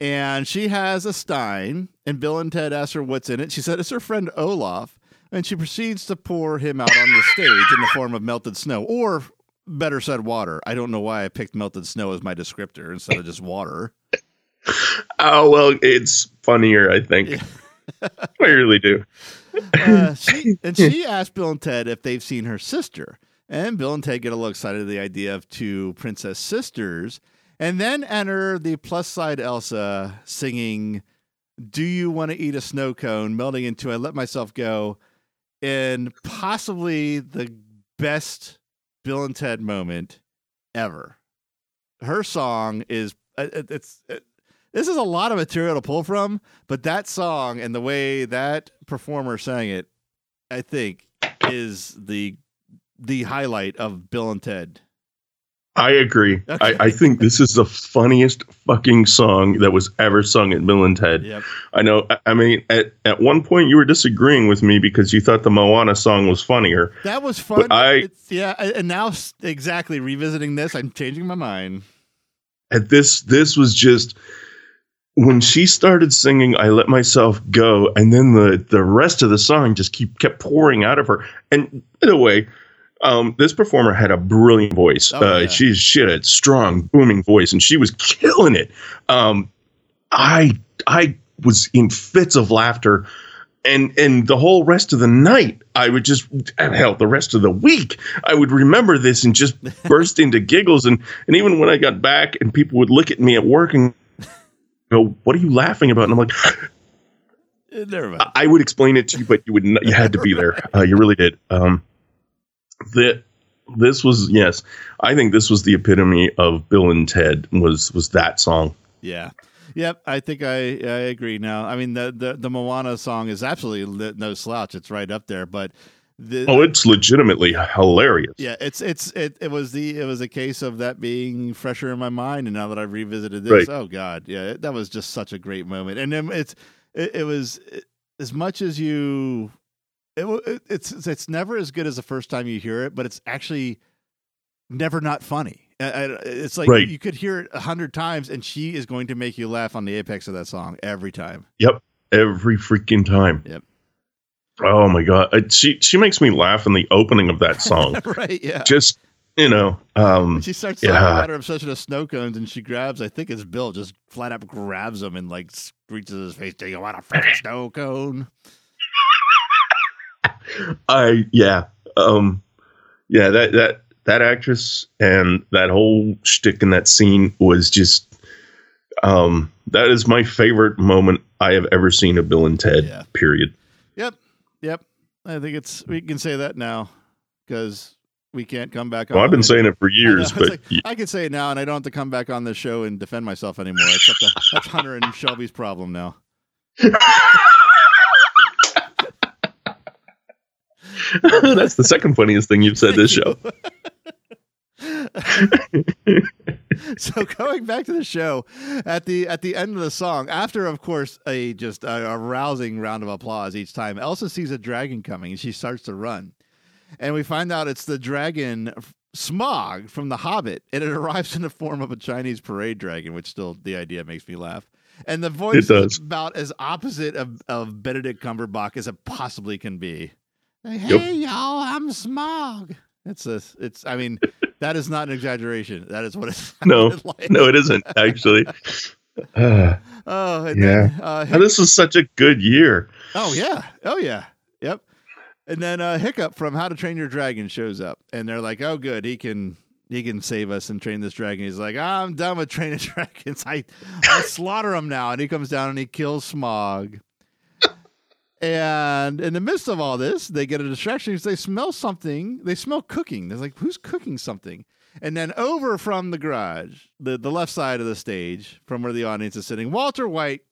and she has a stein and bill and ted ask her what's in it she said it's her friend olaf and she proceeds to pour him out on the stage in the form of melted snow or better said water i don't know why i picked melted snow as my descriptor instead of just water [LAUGHS] Oh well, it's funnier. I think. I really do. Uh, [LAUGHS] she, and she asked bill and ted if they've seen her sister. And bill and ted get a little excited at the idea of two princess sisters. And then enter the plus side elsa singing do you want to eat a snow cone? melting into i let myself go in possibly the best Bill and Ted moment ever. Her song is uh, it's it, this is a lot of material to pull from, but that song and the way that performer sang it, I think, is the the highlight of Bill and Ted. I agree. Okay. I, I think this is the funniest fucking song that was ever sung at Bill and Ted. Yep. I know. I- mean, at, at one point you were disagreeing with me because you thought the Moana song was funnier. That was fun. But I- It's- yeah, and now exactly revisiting this, I'm changing my mind. At this, this was just when she started singing. I let myself go, and then the the rest of the song just keep kept pouring out of her. And by the way. Um, this performer had a brilliant voice. Oh, uh, yeah. she, she had a strong, booming voice, and she was killing it. Um, I I was in fits of laughter and and the whole rest of the night I would just hell the rest of the week I would remember this and just [LAUGHS] burst into giggles and and even when I got back and people would look at me at work and go what are you laughing about and I'm like Uh, Never mind. I would explain it to you but you would not, you had to be there [LAUGHS] uh, you really did um that this was yes I think this was the epitome of Bill and Ted was was that song Yeah. Yep, I think I, I agree now. I mean, the, the, the Moana song is absolutely no slouch. It's right up there, but the, oh it's legitimately hilarious yeah, it's it's it, it was the it was a case of that being fresher in my mind, and now that I've revisited this, Right. oh god, yeah, that was just such a great moment. And then it's it, it was it, as much as you, it, it it's it's never as good as the first time you hear it, but it's actually never not funny. It's like Right. you could hear it a hundred times, and she is going to make you laugh on the apex of that song every time. Yep, every freaking time. Yep. Oh my god, Uh, she she makes me laugh in the opening of that song. [LAUGHS] right? Yeah. Just you know, um, When she starts talking yeah. about her obsession of snow cones, and she grabs, I think it's Bill, just flat out grabs him and like screeches his face. Do you want a freaking snow cone? [LAUGHS] I yeah, um, yeah that that that actress and that whole shtick in that scene was just um that is my favorite moment I have ever seen of Bill and Ted. Yeah. Period. Yep. I think it's we can say that now because we can't come back. Well, on I've been saying it for years, it's but like, I can say it now, and I don't have to come back on this show and defend myself anymore. Except that, that's Hunter and Shelby's problem now. [LAUGHS] that's the second funniest thing you've said this show. [LAUGHS] [LAUGHS] so going back to the show at the at the end of the song after of course a just a, a rousing round of applause each time elsa sees a dragon coming and she starts to run. And we find out it's the dragon Smaug from the hobbit and it arrives in the form of a chinese parade dragon which still the idea makes me laugh. And the voice is about as opposite of, of benedict cumberbatch as it possibly can be. Like, Yep. hey y'all i'm Smaug. It's a it's i mean that is not an exaggeration that is what it's [LAUGHS] No, like. no, it isn't actually. Uh, [LAUGHS] [SIGHS] Oh, and Yeah. then uh, and this was such a good year. oh yeah, oh yeah, yep. And then uh, Hiccup from How to Train Your Dragon shows up, and they're like, "Oh, good, he can he can save us and train this dragon." He's like, "I'm done with training [LAUGHS] dragons. I I slaughter them now." And he comes down and he kills Smaug. And in the midst of all this, they get a distraction because they smell something. They smell cooking. They're like, "Who's cooking something?" And then over from the garage, the the left side of the stage, from where the audience is sitting, Walter White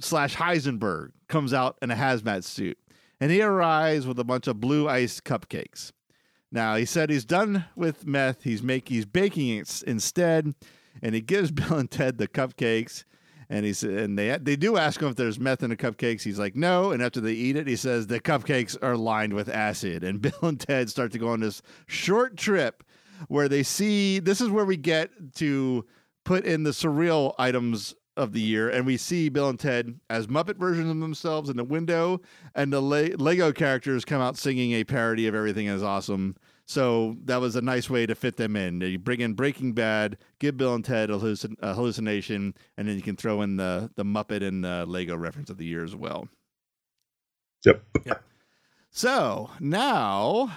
slash Heisenberg comes out in a hazmat suit, and he arrives with a bunch of blue ice cupcakes. Now he said he's done with meth. He's make he's baking it instead, and he gives [LAUGHS] Bill and Ted the cupcakes. And he said, and they they do ask him if there's meth in the cupcakes. He's like, no. And after they eat it, he says the cupcakes are lined with acid. And [LAUGHS] Bill and Ted start to go on this short trip where they see. This is where we get to put in the surreal items of the year, and we see Bill and Ted as Muppet versions of themselves in the window, and the Le- Lego characters come out singing a parody of Everything Is Awesome. So that was a nice way to fit them in. You bring in Breaking Bad, give Bill and Ted a, hallucin- a hallucination, and then you can throw in the the Muppet and the Lego reference of the year as well. Yep. So now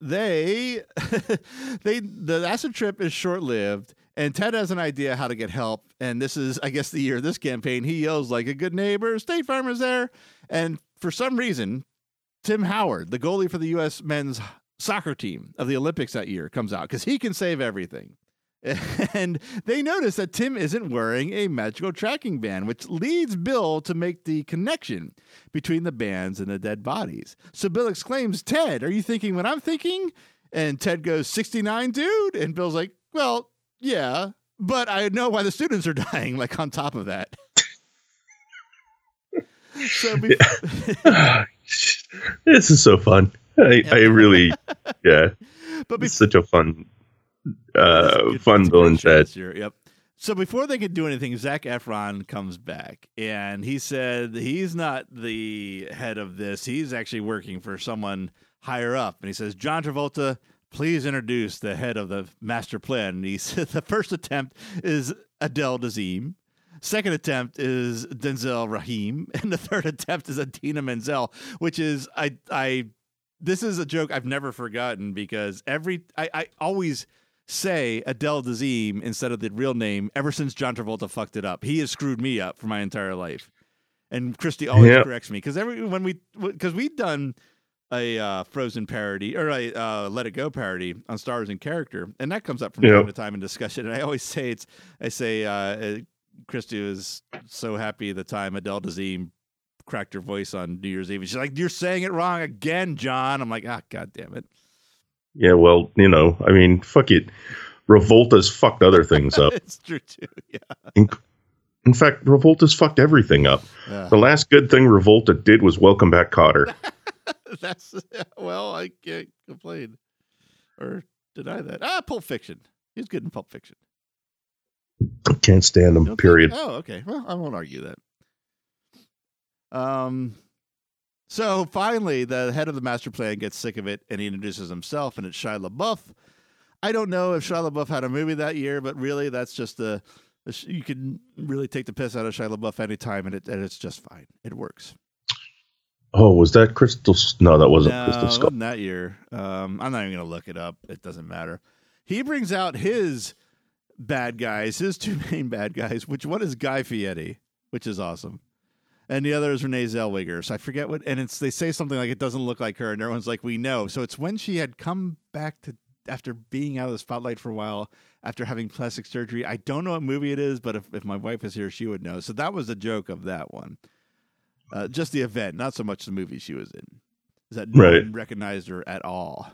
they [LAUGHS] they the acid trip is short lived, and Ted has an idea how to get help. And this is, I guess, the year of this campaign. He yells like a good neighbor. State Farm is there, and for some reason, Tim Howard, the goalie for the U.S. men's soccer team of the Olympics that year comes out because he can save everything. [LAUGHS] And they notice that Tim isn't wearing a magical tracking band, which leads Bill to make the connection between the bands and the dead bodies. So Bill exclaims, Ted, are you thinking what I'm thinking? And Ted goes, 69, dude? And Bill's like, well, yeah, but I know why the students are [LAUGHS] dying, like on top of that. [LAUGHS] so this is so fun. I, I really, [LAUGHS] yeah, but it's such a fun, uh, a good- fun it's a Bill great and show Ted. this year, Yep. So before they could do anything, Zac Efron comes back and he said he's not the head of this. He's actually working for someone higher up. And he says, John Travolta, please introduce the head of the master plan. And he [LAUGHS] said the first attempt is Adele Dazeem. Second attempt is Denzel Rahim, [LAUGHS] and the third attempt is Idina Menzel, which is I I this is a joke I've never forgotten because every I, I always say Adele Dazeem instead of the real name ever since John Travolta fucked it up. He has screwed me up for my entire life. And Christy always Yeah. corrects me because every when we because we've done a uh, Frozen parody or a uh, Let It Go parody on Stars and Character, and that comes up from Yeah. time to time in discussion. And I always say it's I say uh, uh, Christy was so happy the time Adele Dazeem cracked her voice on New Year's Eve. And she's like, "You're saying it wrong again, John." I'm like, "Ah, god damn it." Yeah, well, you know, I mean, fuck it. Revolta's fucked other things up. [LAUGHS] it's true too. Yeah. In, in fact, Revolta's fucked everything up. Yeah. The last good thing Revolta did was welcome back Kotter. [LAUGHS] That's well, I can't complain or deny that. Ah, Pulp Fiction. He's good in Pulp Fiction. Can't stand him. don't think- Period. Oh, okay. Well, I won't argue that. Um, so finally, the head of the master plan gets sick of it, and he introduces himself, and it's Shia LaBeouf. I don't know if Shia LaBeouf had a movie that year, but really, that's just a, a you can really take the piss out of Shia LaBeouf anytime, and it and it's just fine. It works. Oh, was that Crystal? No, that wasn't No, Crystal Skull. that year. Um, I'm not even going to look it up. It doesn't matter. He brings out his bad guys, his two [LAUGHS] main bad guys, which one is Guy Fieri, which is awesome. And the other is Renee Zellweger. So I forget what, and it's they say something like it doesn't look like her, and everyone's like, we know. So it's when she had come back to after being out of the spotlight for a while, after having plastic surgery. I don't know what movie it is, but if, if my wife is here, she would know. So that was the joke of that one. Uh, just the event, not so much the movie she was in. Is that no Right. one recognized her at all.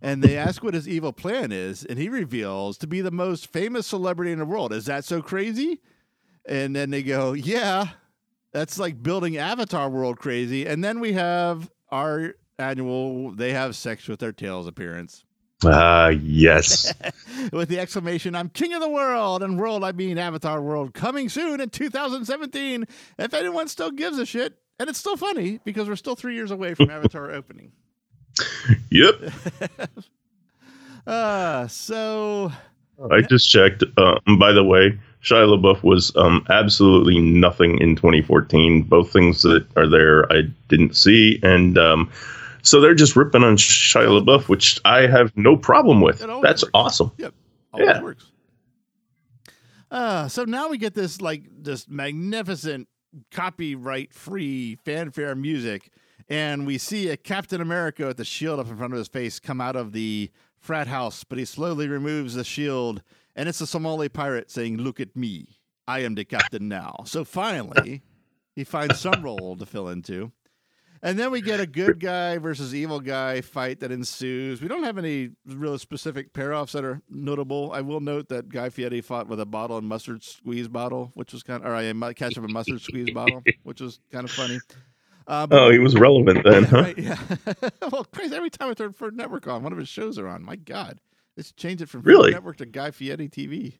And they ask what his evil plan is, and he reveals to be the most famous celebrity in the world. Is that so crazy? And then they go, Yeah, that's like building Avatar World crazy. And then we have our annual they have sex with their tails appearance. Ah, yes. [LAUGHS] with the exclamation, I'm king of the world, and world, I mean Avatar World, coming soon in 2017. If anyone still gives a shit, and it's still funny because we're still three years away from [LAUGHS] Avatar opening. yep. [LAUGHS] Uh, so I just checked. Uh, by the way, Shia LaBeouf was um, absolutely nothing in 2014. Both things that are there I didn't see, and um, so they're just ripping on Shia LaBeouf, which I have no problem with. That's works. awesome. Yep. Always Yeah. works. Uh, so now we get this like this magnificent copyright free fanfare music, and we see a Captain America with the shield up in front of his face come out of the frat house, but he slowly removes the shield, and it's a Somali pirate saying, Look at me. I am the captain now. So finally, he finds some role to fill into. And then we get a good guy versus evil guy fight that ensues. We don't have any real specific pair offs that are notable. I will note that Guy Fieri fought with a bottle and mustard squeeze bottle, which was kind of, or a mu- ketchup and mustard squeeze bottle, which was kind of funny. Uh, Oh, he was relevant then, [LAUGHS] huh? right, yeah. [LAUGHS] well, crazy. Every time I turn Food Network on, one of his shows are on. My God, let's change it from Food Really? Network to Guy Fieri TV.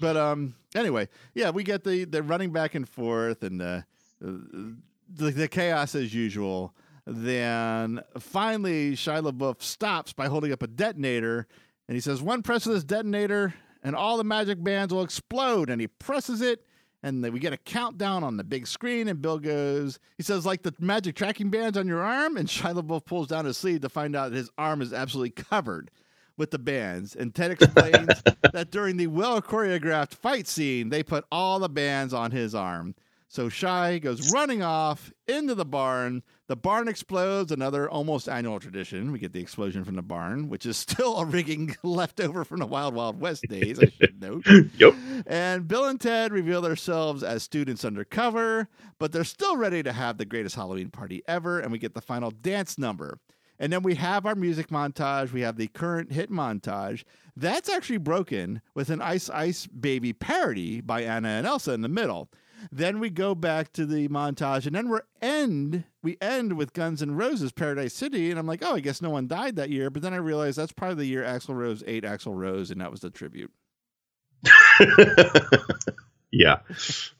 But um, anyway, yeah, we get the the running back and forth and the the, the chaos as usual. Then finally, Shia LaBeouf stops by holding up a detonator, and he says, "One press of this detonator, and all the magic bands will explode." And he presses it, and we get a countdown on the big screen. And Bill goes, he says, "Like the magic tracking bands on your arm." And [LAUGHS] Shia LaBeouf pulls down his sleeve to find out that his arm is absolutely covered with the bands. And Ted [LAUGHS] explains that during the well choreographed fight scene, they put all the bands on his arm. So Shia goes running off into the barn. The barn explodes, another almost annual tradition. We get the explosion from the barn, which is [LAUGHS] still a rigging [LAUGHS] left over from the Wild Wild West days, I should note. [LAUGHS] Yep. And Bill and Ted reveal themselves as students undercover, but they're still ready to have the greatest Halloween party ever. And we get the final dance number. And then we have our music montage. We have the current hit montage. That's actually broken with an Ice Ice Baby parody by Anna and Elsa in the middle. Then we go back to the montage, and then we end we end with Guns N' Roses Paradise City, and I'm like, oh, I guess no one died that year. But then I realized that's probably the year Axl Rose ate Axl Rose, and that was the tribute. [LAUGHS] yeah.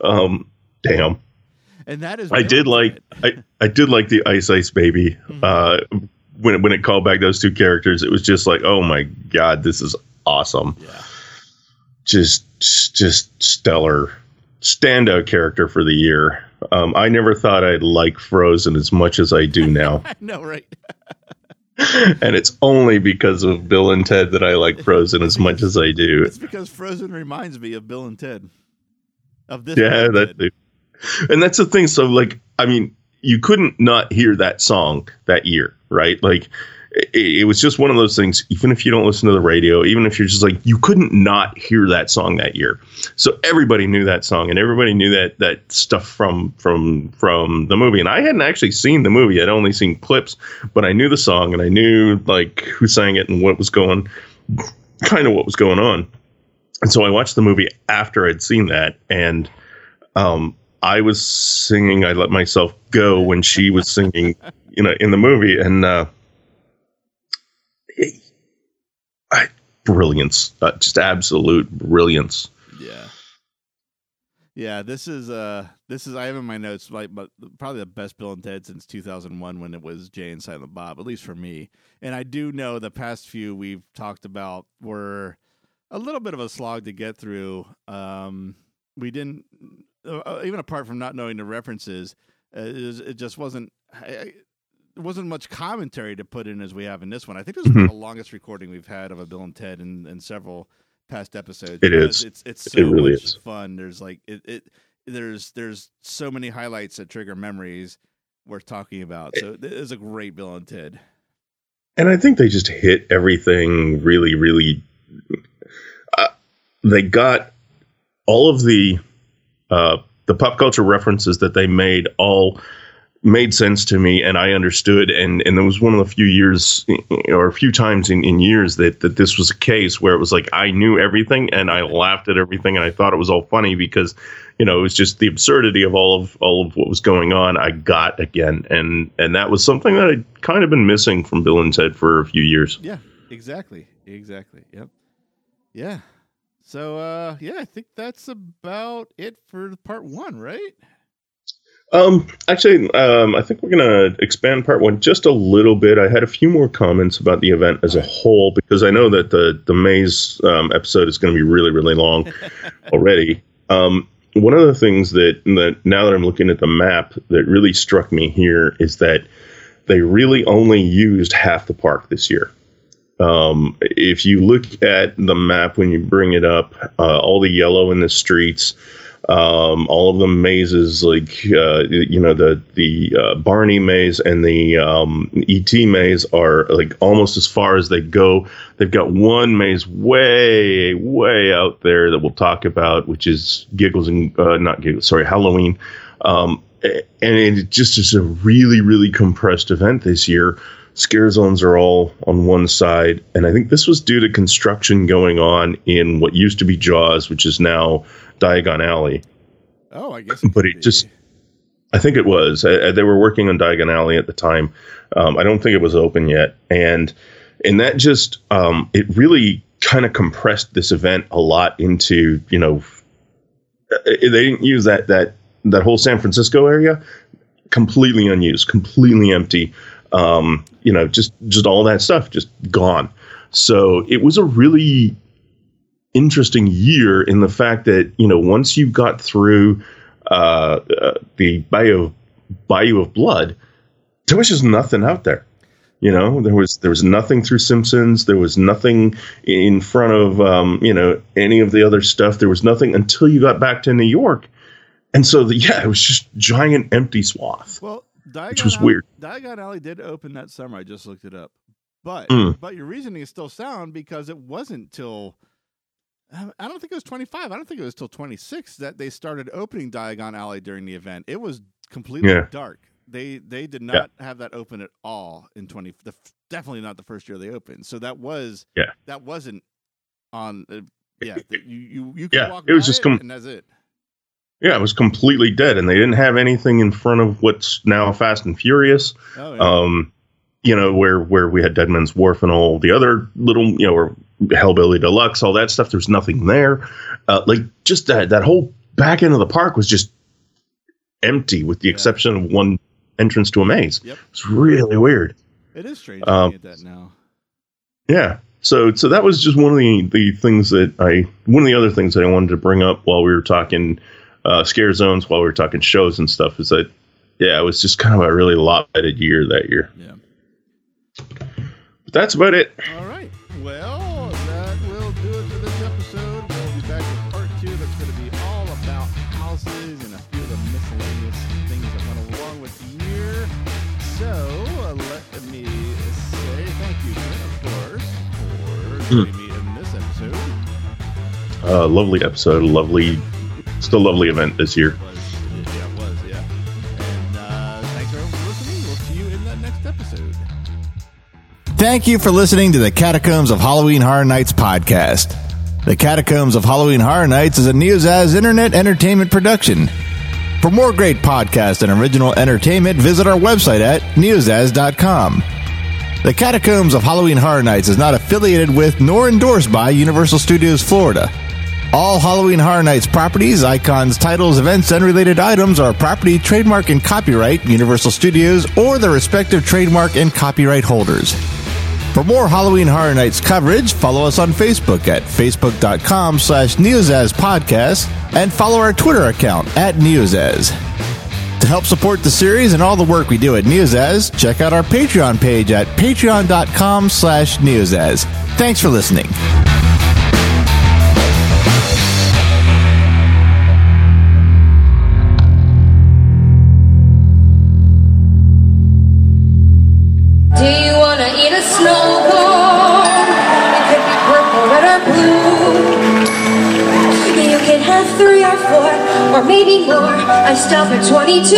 Um, damn. And that is I did like I, I did like the Ice Ice Baby. Mm-hmm. Uh, when it, when it called back those two characters, it was just like, oh my god, this is awesome. Yeah. Just just stellar standout character for the year. Um, I never thought I'd like Frozen as much as I do now, [LAUGHS] I know, right? [LAUGHS] and it's only because of Bill and Ted that I like Frozen as much as I do. It's because Frozen reminds me of Bill and Ted. Of this. Yeah, that and that's the thing. So, like, I mean, you couldn't not hear that song that year, right? Like, it, it was just one of those things. Even if you don't listen to the radio, even if you're just like, you couldn't not hear that song that year. So everybody knew that song, and everybody knew that that stuff from from from the movie. And I hadn't actually seen the movie; I'd only seen clips, but I knew the song, and I knew like who sang it and what was going, kind of what was going on. And so I watched the movie after I'd seen that, and um, I was singing "I Let Myself Go" when she was singing, you know, in the movie, and uh, it- I, brilliance, uh, just absolute brilliance. Yeah. Yeah, this is uh this is I have in my notes like but probably the best Bill and Ted since 2001 when it was Jay and Silent Bob at least for me. And I do know the past few we've talked about were a little bit of a slog to get through. Um we didn't uh, even apart from not knowing the references, uh, it, was- it just wasn't I, there wasn't much commentary to put in as we have in this one. I think this is Mhm. the longest recording we've had of a Bill and Ted in, in several past episodes. It is. It's it's It really much is. fun. There's like it, it there's there's so many highlights that trigger memories worth talking about. So it is a great Bill and Ted. And I think they just hit everything really, really. Uh, they got all of the uh, the pop culture references that they made all made sense to me, and I understood. And and it was one of the few years or a few times in, in years that that this was a case where it was like I knew everything and I laughed at everything and I thought it was all funny because you know it was just the absurdity of all of all of what was going on. I got again, and and that was something that I'd kind of been missing from Bill and Ted for a few years. Yeah, exactly, exactly. Yep. Yeah. So uh yeah, I think that's about it for part one, right? Um, actually, um, I think we're gonna expand part one just a little bit. I had a few more comments about the event as a whole because I know that the the maze um, episode is going to be really really long [LAUGHS] already. Um, one of the things that that now that I'm looking at the map that really struck me here is that they really only used half the park this year. Um, if you look at the map when you bring it up, uh, all the yellow in the streets, um, all of the mazes, like uh, you know the the uh, Barney maze and the um, ET maze, are like almost as far as they go. They've got one maze way way out there that we'll talk about, which is Giggles and uh, not Giggles, sorry, Halloween. Um, and it just is a really really compressed event this year. Scare zones are all on one side, and I think this was due to construction going on in what used to be Jaws, which is now Diagon Alley. Oh, I guess. But it just- I think it was. Uh, they were working on Diagon Alley at the time. Um, I don't think it was open yet, and and that just um, it really kind of compressed this event a lot into you know uh, they didn't use that that that whole San Francisco area completely unused, completely empty. Um, you know, just just all that stuff just gone. So it was a really interesting year in the fact that you know once you got through uh, uh, the bayou bayou of blood, there was just nothing out there. You know, there was there was nothing through Simpsons. There was nothing in front of um, you know any of the other stuff. There was nothing until you got back to New York, and so the, yeah, it was just giant empty swath. Well, Diagon Which was Alley, weird. Diagon Alley did open that summer. I just looked it up, but Mm. but your reasoning is still sound because it wasn't till I I don't think it was 25. I don't think it was till 26 that they started opening Diagon Alley during the event. It was completely Yeah. dark. They they did not have that open at all in 20. The, definitely not the first year they opened. So that was Yeah. that wasn't on. Uh, yeah, th- you you you could Yeah, it was just com- and that's it. Yeah, it was completely dead, and they didn't have anything in front of what's now Fast and Furious. Oh yeah. Um, you know where where we had Deadman's Wharf and all the other little you know or Hellbilly Deluxe, all that stuff. There's nothing there. Uh, like just that that whole back end of the park was just empty, with the Yeah. exception of one entrance to a maze. Yep. It's really weird. it is strange um, that now. Yeah. So so that was just one of the the things that I one of the other things that I wanted to bring up while we were talking uh, scare zones, while we were talking shows and stuff, is that yeah, it was just kind of a really lopsided year that year. Yeah. But that's about it. All right. Well, that will do it for this episode. We'll be back with part two. That's going to be all about houses and a few of the miscellaneous things that went along with the year. So uh, let me say thank you, of course, for joining me in this episode. Uh, lovely episode, a lovely, still lovely event this year. Thank you for listening to the Catacombs of Halloween Horror Nights podcast. The Catacombs of Halloween Horror Nights is a Neozaz internet entertainment production. For more great podcasts and original entertainment, visit our website at neozaz.com. The Catacombs of Halloween Horror Nights is not affiliated with nor endorsed by Universal Studios Florida. All Halloween Horror Nights properties, icons, titles, events, and related items are property, trademark, and copyright Universal Studios or their respective trademark and copyright holders. For more Halloween Horror Nights coverage, follow us on Facebook at facebook.com slash Neozaz Podcast and follow our Twitter account at Neozaz. To help support the series and all the work we do at Neozaz, check out our Patreon page at patreon.com slash Neozaz. Thanks for listening. Snow cone? It could be purple, red, or blue. You can have three or four, or maybe more. I stop at 22.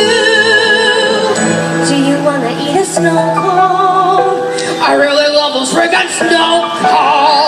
Do you wanna eat a snow cone? I really love those friggin' snow cones